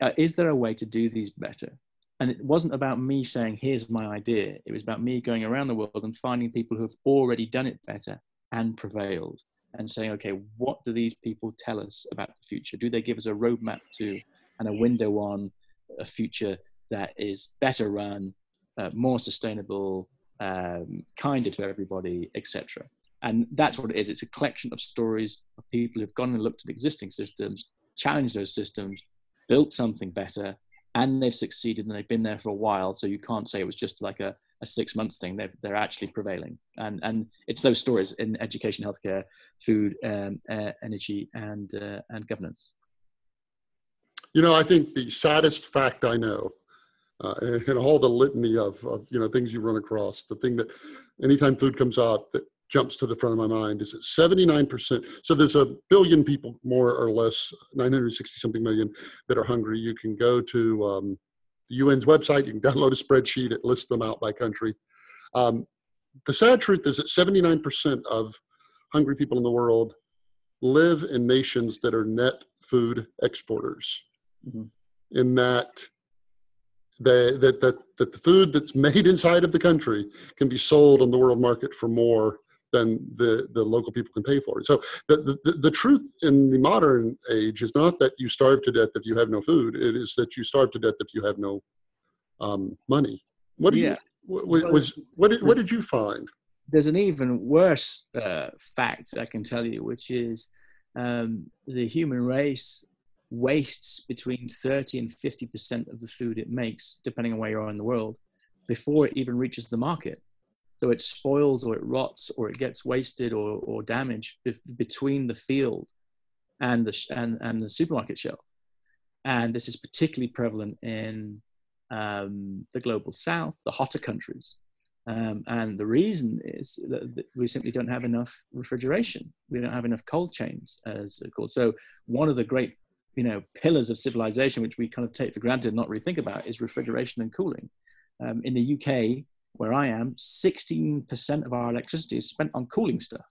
Speaker 2: uh, is there a way to do these better? And it wasn't about me saying, here's my idea. It was about me going around the world and finding people who have already done it better and prevailed and saying, okay, what do these people tell us about the future? Do they give us a roadmap to and a window on a future that is better run, uh, more sustainable, um, kinder to everybody, etc. And that's what it is. It's a collection of stories of people who've gone and looked at existing systems, challenged those systems, built something better, and they've succeeded and they've been there for a while. So you can't say it was just like a, a six month thing. They're, they're actually prevailing. And, and it's those stories in education, healthcare, food, um, energy, and, uh, and governance.
Speaker 1: You know, I think the saddest fact I know uh, and, all the litany of, of you know things you run across. The thing that anytime food comes out that jumps to the front of my mind is that 79%. So there's a billion people, more or less, 960 something million that are hungry. You can go to um, the UN's website. You can download a spreadsheet. It lists them out by country. Um, the sad truth is that 79% of hungry people in the world live in nations that are net food exporters. Mm-hmm. In that they, that, that, that the food that's made inside of the country can be sold on the world market for more than the, the local people can pay for it. So the, the, the truth in the modern age is not that you starve to death if you have no food. It is that you starve to death if you have no um, money. What do yeah. you, was, was, what, did, what did you find?
Speaker 2: There's an even worse uh, fact I can tell you, which is um, the human race wastes between 30 and 50% of the food it makes, depending on where you are in the world, before it even reaches the market. So it spoils or it rots or it gets wasted or, or damaged between the field and the, and, and the supermarket shelf. And this is particularly prevalent in um, the global south, the hotter countries. Um, and the reason is that, that, we simply don't have enough refrigeration. We don't have enough cold chains, as it's called. So one of the great you know pillars of civilization which we kind of take for granted and not really think about is refrigeration and cooling. Um, in the uk where i am 16% of our electricity is spent on cooling stuff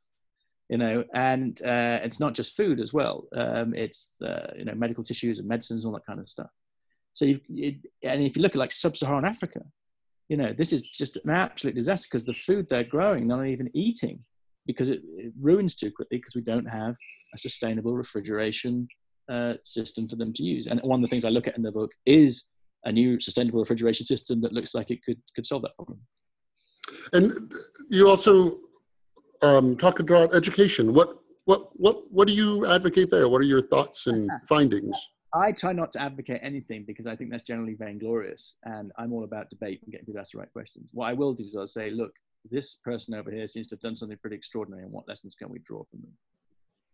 Speaker 2: you know and uh, it's not just food as well. Um, it's uh, you know medical tissues and medicines and all that kind of stuff. So you and if you look at like sub-saharan africa you know this is just an absolute disaster because the food they're growing they're not even eating because it, it ruins too quickly because we don't have a sustainable refrigeration uh, system for them to use. And one of the things I look at in the book is a new sustainable refrigeration system that looks like it could could solve that problem.
Speaker 1: And you also um, talk about education. What what what what do you advocate there? What are your thoughts and findings?
Speaker 2: I try not to advocate anything because I think that's generally vainglorious, and I'm all about debate and getting people to ask the right questions. What I will do is I'll say, look, this person over here seems to have done something pretty extraordinary, and what lessons can we draw from them?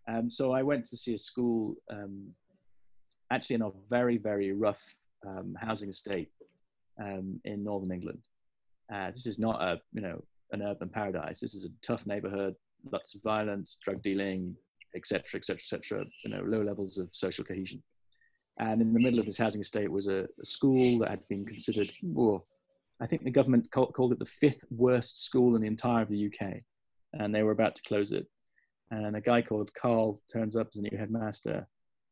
Speaker 2: Um, so I went to see a school um, actually in a very, very rough um, housing estate um, in northern England. Uh, this is not a, you know, an urban paradise. This is a tough neighborhood, lots of violence, drug dealing, etc., etc., etc. You know, low levels of social cohesion. And in the middle of this housing estate was a, a school that had been considered, oh, I think the government called it the fifth worst school in the entire of the UK, and they were about to close it and a guy called Carl turns up as a new headmaster,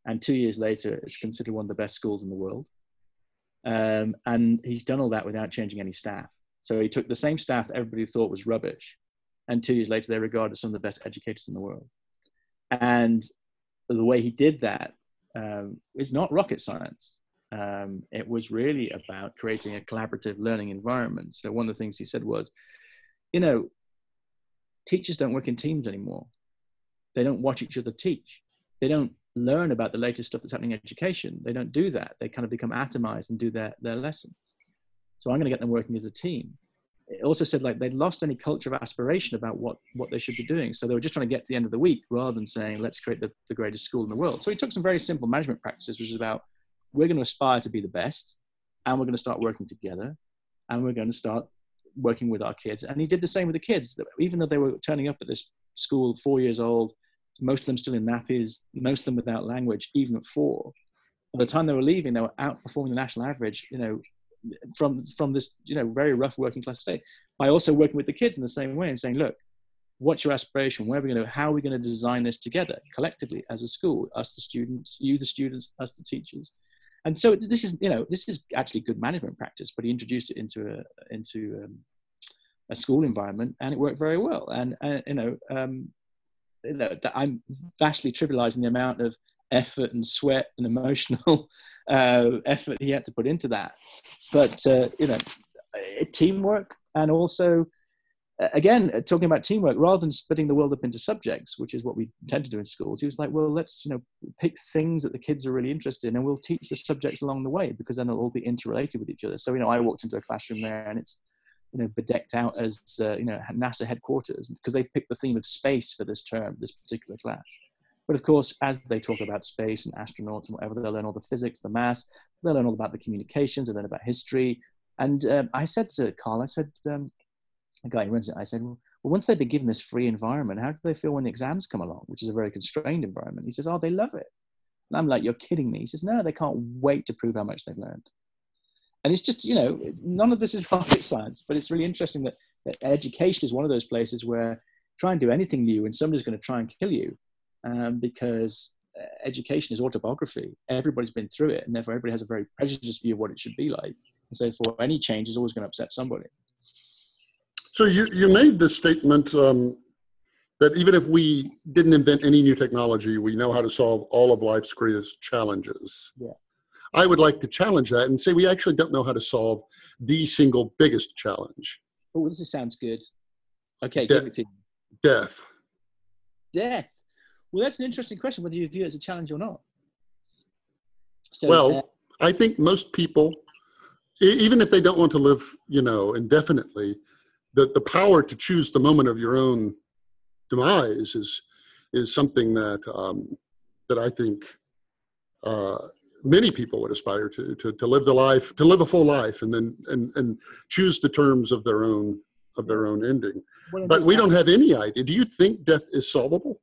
Speaker 2: and two years later, it's considered one of the best schools in the world. Um, and he's done all that without changing any staff. So he took the same staff that everybody thought was rubbish, and two years later, they're regarded as some of the best educators in the world. And the way he did that um, is not rocket science. Um, it was really about creating a collaborative learning environment. So one of the things he said was, you know, teachers don't work in teams anymore. They don't watch each other teach. They don't learn about the latest stuff that's happening in education. They don't do that. They kind of become atomized and do their, their lessons. So I'm going to get them working as a team. It also said like they'd lost any culture of aspiration about what, what they should be doing. So they were just trying to get to the end of the week rather than saying, let's create the, the greatest school in the world. So he took some very simple management practices, which is about we're going to aspire to be the best and we're going to start working together and we're going to start working with our kids. And he did the same with the kids. Even though they were turning up at this school four years old, most of them still in nappies, most of them without language, even at four. By the time they were leaving, they were outperforming the national average, you know, from, from this, you know, very rough working class state by also working with the kids in the same way and saying, look, what's your aspiration? Where are we going to, how are we going to design this together collectively as a school, us, the students, you, the students, us, the teachers? And so this is, you know, this is actually good management practice, but he introduced it into a, into um, a school environment and it worked very well. And, uh, you know, um, I'm vastly trivializing the amount of effort and sweat and emotional uh, effort he had to put into that. But, uh, you know, teamwork and also again, uh, talking about teamwork, rather than splitting the world up into subjects, which is what we tend to do in schools, he was like, well, let's, you know, pick things that the kids are really interested in and we'll teach the subjects along the way because then they'll all be interrelated with each other. So, you know, I walked into a classroom there and it's, you know, bedecked out as, uh, you know, NASA headquarters because they picked the theme of space for this term, this particular class. But of course, as they talk about space and astronauts and whatever, they'll learn all the physics, the maths, they'll learn all about the communications, they learn about history. And um, I said to Carl, I said, um, the guy who runs it, I said, well, once they've been given this free environment, how do they feel when the exams come along, which is a very constrained environment? He says, oh, they love it. And I'm like, you're kidding me. He says, no, they can't wait to prove how much they've learned. And it's just, you know, none of this is rocket science, but it's really interesting that, that education is one of those places where try and do anything new and somebody's going to try and kill you um, because uh, education is autobiography. Everybody's been through it, and therefore everybody has a very prejudiced view of what it should be like. And so, for any change is always going to upset somebody.
Speaker 1: So you, you made this statement um, that even if we didn't invent any new technology, we know how to solve all of life's greatest challenges.
Speaker 2: Yeah.
Speaker 1: I would like to challenge that and say we actually don't know how to solve the single biggest challenge.
Speaker 2: Oh, this sounds good. Okay,
Speaker 1: De-
Speaker 2: give it to you.
Speaker 1: Death.
Speaker 2: Death. Well, that's an interesting question whether you view it as a challenge or not.
Speaker 1: So, well, uh, I think most people, even if they don't want to live, you know, indefinitely, the, the power to choose the moment of your own demise is is something that um, that I think uh, many people would aspire to, to to live the life to live a full life and then and and choose the terms of their own of their own ending. But we don't have any idea. Do you think death is solvable,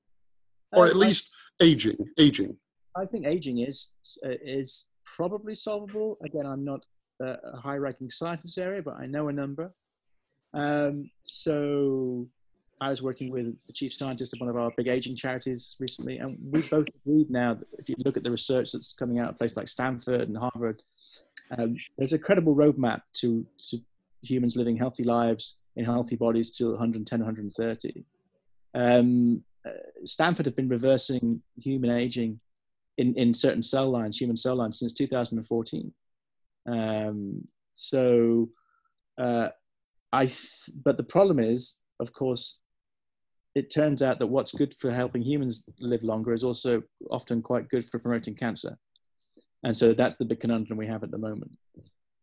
Speaker 1: or at uh, least aging? Aging.
Speaker 2: I think aging is uh, is probably solvable. Again, I'm not a high-ranking scientist area, but I know a number. Um, so I was working with the chief scientist of one of our big aging charities recently, and we both agreed now that if you look at the research that's coming out of places like Stanford and Harvard, um, there's a credible roadmap to, to, humans living healthy lives in healthy bodies till 110, 130. Um, uh, Stanford have been reversing human aging in, in certain cell lines, human cell lines, since 2014. Um, so uh, I, th- but the problem is, of course, it turns out that what's good for helping humans live longer is also often quite good for promoting cancer. And so that's the big conundrum we have at the moment.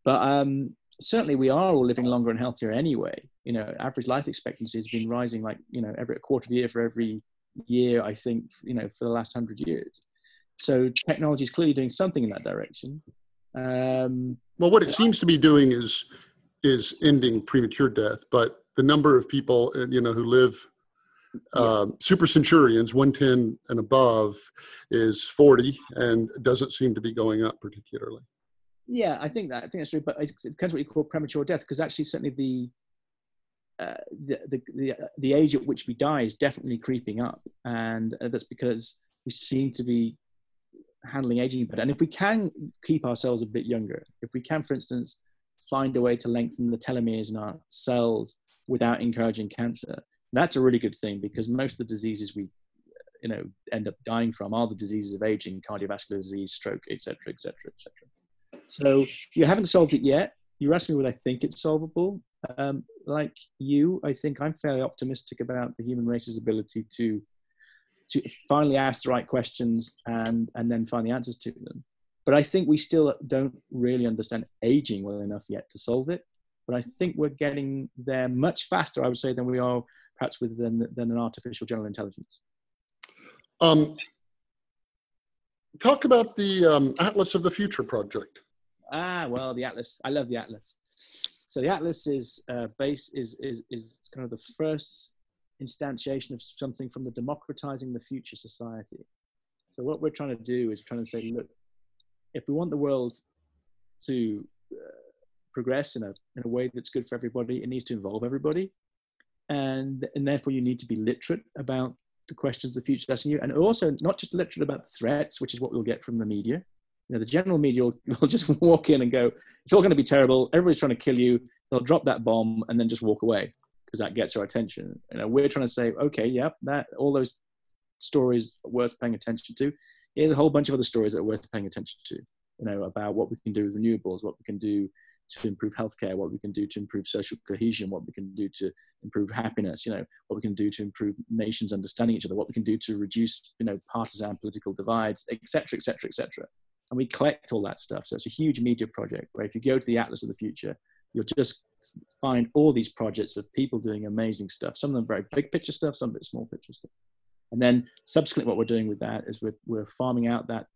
Speaker 2: But um, certainly we are all living longer and healthier anyway. You know, average life expectancy has been rising like, you know, every quarter of a year for every year, I think, you know, for the last hundred years. So technology is clearly doing something in that direction. Um,
Speaker 1: well, what it seems to be doing is is ending premature death, but the number of people uh, you know who live um, super centurions 110 and above is 40 and doesn't seem to be going up particularly
Speaker 2: yeah i think that i think that's true but it's it depends what you call premature death because actually certainly the, uh, the, the the the age at which we die is definitely creeping up and uh, that's because we seem to be handling aging better and if we can keep ourselves a bit younger if we can for instance find a way to lengthen the telomeres in our cells without encouraging cancer. That's a really good thing because most of the diseases we you know end up dying from are the diseases of aging, cardiovascular disease, stroke, etc., etc., etc. So you haven't solved it yet. You asked me would I think it's solvable. Um, like you, I think I'm fairly optimistic about the human race's ability to to finally ask the right questions and and then find the answers to them. But I think we still don't really understand aging well enough yet to solve it. But I think we're getting there much faster, I would say, than we are perhaps with than, than an artificial general intelligence.
Speaker 1: Um, talk about the um, Atlas of the Future project.
Speaker 2: Ah, well, the Atlas. I love the Atlas. So the Atlas is uh, base is, is is kind of the first instantiation of something from the democratizing the future society. So what we're trying to do is trying to say, look, if we want the world to uh, progress in a in a way that's good for everybody, it needs to involve everybody, and and therefore you need to be literate about the questions the future asking you, and also not just literate about the threats, which is what we'll get from the media. You know, the general media will, will just walk in and go, "It's all going to be terrible. Everybody's trying to kill you." They'll drop that bomb and then just walk away because that gets our attention. You know, we're trying to say, "Okay, yep, that all those stories worth paying attention to. Here's a whole bunch of other stories that are worth paying attention to. You know, about what we can do with renewables, what we can do to improve healthcare, what we can do to improve social cohesion, what we can do to improve happiness, you know, what we can do to improve nations understanding each other, what we can do to reduce, you know, partisan political divides, etc., etc., etc. And we collect all that stuff. So it's a huge media project where if you go to the Atlas of the Future, you'll just find all these projects of people doing amazing stuff. Some of them very big picture stuff, some of it small picture stuff. And then subsequently, what we're doing with that is we're, we're farming out that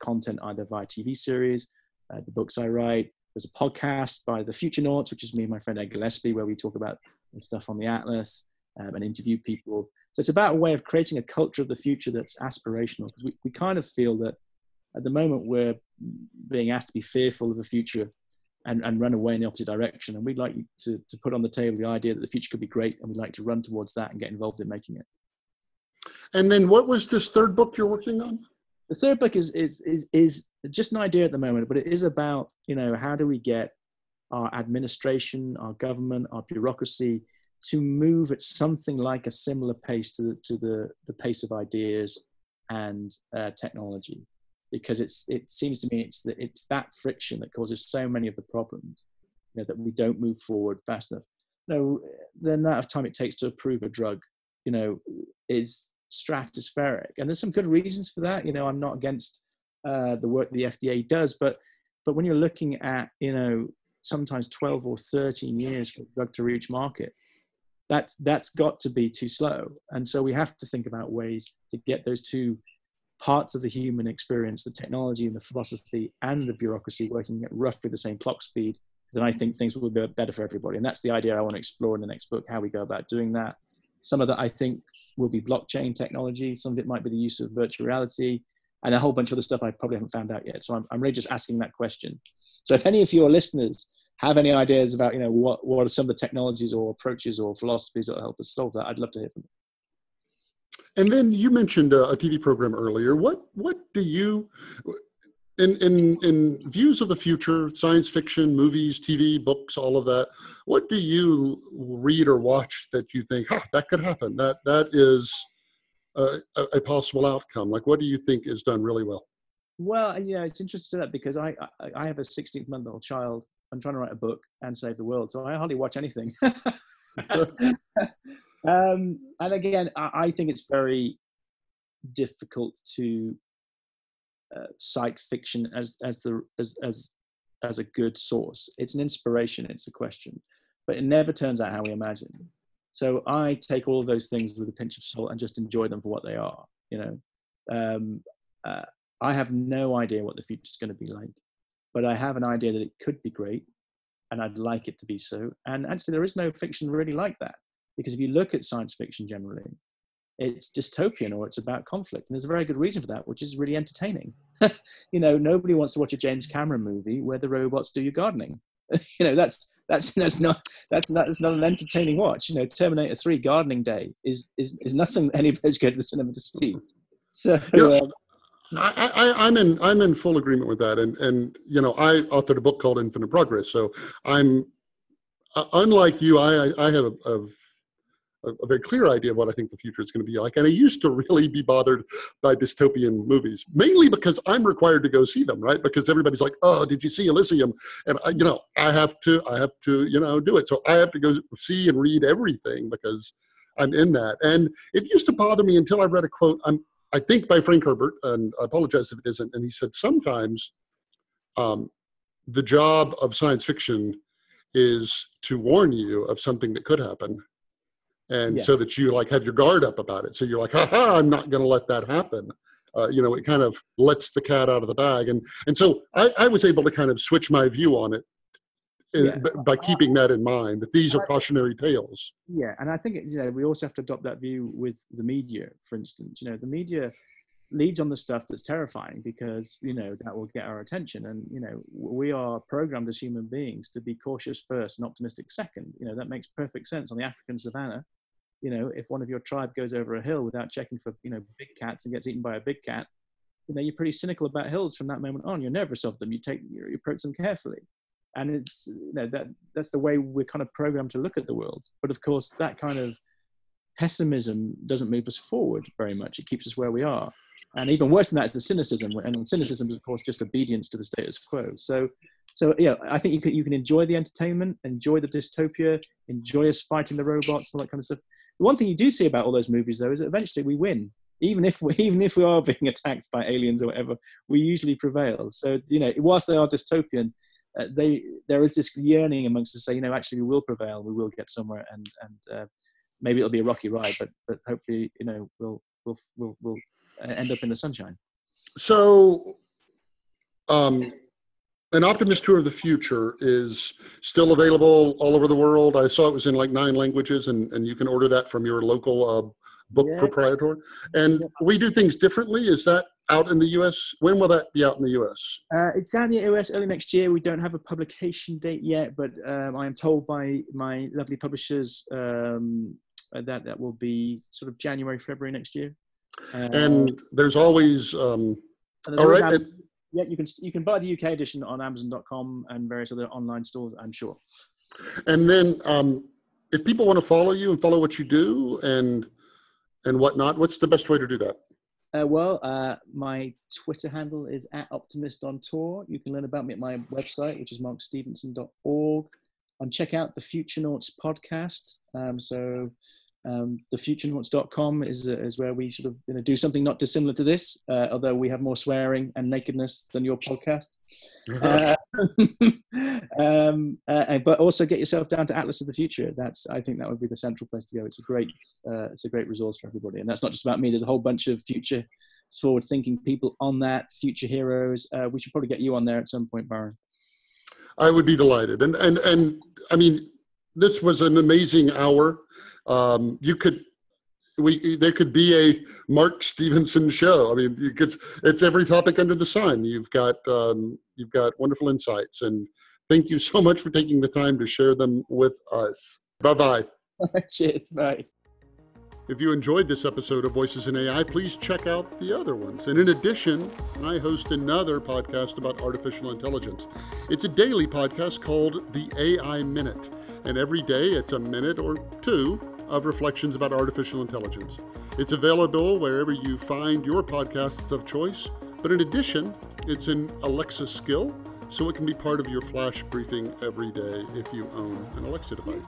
Speaker 2: content either via TV series, uh, the books I write, there's a podcast by the Futurenauts, which is me and my friend Ed Gillespie, where we talk about stuff on the Atlas um, and interview people. So it's about a way of creating a culture of the future that's aspirational because we, we kind of feel that at the moment we're being asked to be fearful of the future and, and run away in the opposite direction. And we'd like to, to put on the table the idea that the future could be great and we'd like to run towards that and get involved in making it.
Speaker 1: And then what was this third book you're working on?
Speaker 2: The third book is is is is just an idea at the moment, but it is about you know how do we get our administration, our government, our bureaucracy to move at something like a similar pace to the to the, the pace of ideas and uh, technology, because it's it seems to me it's that it's that friction that causes so many of the problems, you know, that we don't move forward fast enough. No, the amount of time it takes to approve a drug, you know, is stratospheric. And there's some good reasons for that. You know, I'm not against uh, the work the FDA does, but but when you're looking at you know sometimes 12 or 13 years for a drug to reach market, that's that's got to be too slow. And so we have to think about ways to get those two parts of the human experience, the technology and the philosophy and the bureaucracy working at roughly the same clock speed. Then I think things will be better for everybody. And that's the idea I want to explore in the next book, how we go about doing that some of that I think will be blockchain technology. Some of it might be the use of virtual reality and a whole bunch of other stuff I probably haven't found out yet. So I'm, I'm really just asking that question. So if any of your listeners have any ideas about, you know, what, what are some of the technologies or approaches or philosophies that will help us solve that, I'd love to hear from them.
Speaker 1: And then you mentioned a, a TV program earlier. What what do you in in in views of the future science fiction movies tv books all of that what do you read or watch that you think huh, that could happen. That that is a, a, possible outcome. Like what do you think is done really well?
Speaker 2: Well yeah it's interesting that because i i, I have a 16 month old child. I'm trying to write a book and save the world so i hardly watch anything. Um, and again I, I think it's very difficult to uh, cite fiction as as the as as as a good source. It's an inspiration. It's a question, but it never turns out how we imagine. So I take all of those things with a pinch of salt and just enjoy them for what they are. You know, um, uh, I have no idea what the future is going to be like, but I have an idea that it could be great, and I'd like it to be so. And actually, there is no fiction really like that because if you look at science fiction generally, it's dystopian or it's about conflict. And there's a very good reason for that, which is really entertaining. you know, nobody wants to watch a James Cameron movie where the robots do your gardening. you know, that's that's that's not that's not that's not an entertaining watch. You know, Terminator Three Gardening Day is is is nothing anybody's going to the cinema to see. So.
Speaker 1: Yeah. Um, I, I, I'm in I'm in full agreement with that, and and you know I authored a book called Infinite Progress, so I'm uh, unlike you. I I have a, a a, very clear idea of what I think the future is going to be like. And I used to really be bothered by dystopian movies, mainly because I'm required to go see them, right? Because everybody's like, "Oh, did you see Elysium?" And I, you know, I have to, I have to, you know, do it. So I have to go see and read everything because I'm in that. And it used to bother me until I read a quote. I'm, I think by Frank Herbert, and I apologize if it isn't. And he said sometimes um, the job of science fiction is to warn you of something that could happen and yeah. so that you like have your guard up about it. So you're like, ha, I'm not going to let that happen. Uh, you know, it kind of lets the cat out of the bag, and and so I, I was able to kind of switch my view on it uh,
Speaker 2: Yeah.
Speaker 1: by keeping that in mind, that these are cautionary tales.
Speaker 2: Yeah, and I think it- you know we also have to adopt that view with the media, for instance. You know, the media leads on the stuff that's terrifying because you know that will get our attention, and you know we are programmed as human beings to be cautious first and optimistic second. You know that makes perfect sense on the African savannah. You know, if one of your tribe goes over a hill without checking for you know big cats and gets eaten by a big cat, you know you're pretty cynical about hills from that moment on. You're nervous of them. You take you approach them carefully. And it's you know that that's the way we're kind of programmed to look at the world. But of course that kind of pessimism doesn't move us forward very much. It keeps us where we are. And even worse than that is the cynicism. And cynicism is of course just obedience to the status quo. So so yeah i think you can you can enjoy the entertainment enjoy the dystopia enjoy us fighting the robots all that kind of stuff the one thing you do see about all those movies though is that eventually we win. Even if we even if we are being attacked by aliens or whatever we usually prevail. So you know whilst they are dystopian uh, they there is this yearning amongst us to say, you know, actually we will prevail, we will get somewhere, and and uh, maybe it'll be a rocky ride, but but hopefully, you know, we'll we'll we'll, we'll uh, end up in the sunshine.
Speaker 1: So, um, an optimist tour of the future is still available all over the world. I saw it was in like nine languages, and, and you can order that from your local uh, book
Speaker 2: Yeah.
Speaker 1: proprietor. And we do things differently. Is that out in the U.S.? When will that be out in the U.S.?
Speaker 2: Uh, it's out in the US early next year. We don't have a publication date yet, but um, I am told by my lovely publishers um, that that will be sort of January, February next year. Uh,
Speaker 1: And there's always um, all
Speaker 2: always
Speaker 1: right. It-
Speaker 2: yeah, you can you can buy the UK edition on Amazon.com and various other online stores. I'm sure.
Speaker 1: And then, um, if people want to follow you and follow what you do and and whatnot, what's the best way to do that?
Speaker 2: Uh, well, uh, my Twitter handle is at Optimist on Tour. You can learn about me at my website, which is markstevenson.org, and check out the Futurenauts podcast. Um, so, um, thefuturenauts.com is uh, is where we sort of you know, do something not dissimilar to this, uh, although we have more swearing and nakedness than your podcast. Uh, um, uh, but also get yourself down to Atlas of the Future. That's I think that would be the central place to go. It's a great uh, it's a great resource for everybody, and that's not just about me. There's a whole bunch of future forward thinking people on that, future heroes. Uh, we should probably get you on there at some point, Byron.
Speaker 1: I would be delighted. And and and I mean, this was an amazing hour. Um, you could we there could be a Mark Stevenson show. I mean, you could, it's every topic under the sun. You've got um, you've got wonderful insights, and thank you so much for taking the time to share them with us. Bye bye.
Speaker 2: Cheers, bye.
Speaker 1: If you enjoyed this episode of Voices in AI, please check out the other ones. And in addition, I host another podcast about artificial intelligence. It's a daily podcast called The AI Minute. And every day it's a minute or two of reflections about artificial intelligence. It's available wherever you find your podcasts of choice. But in addition, it's an Alexa skill, so it can be part of your flash briefing every day if you own an Alexa device.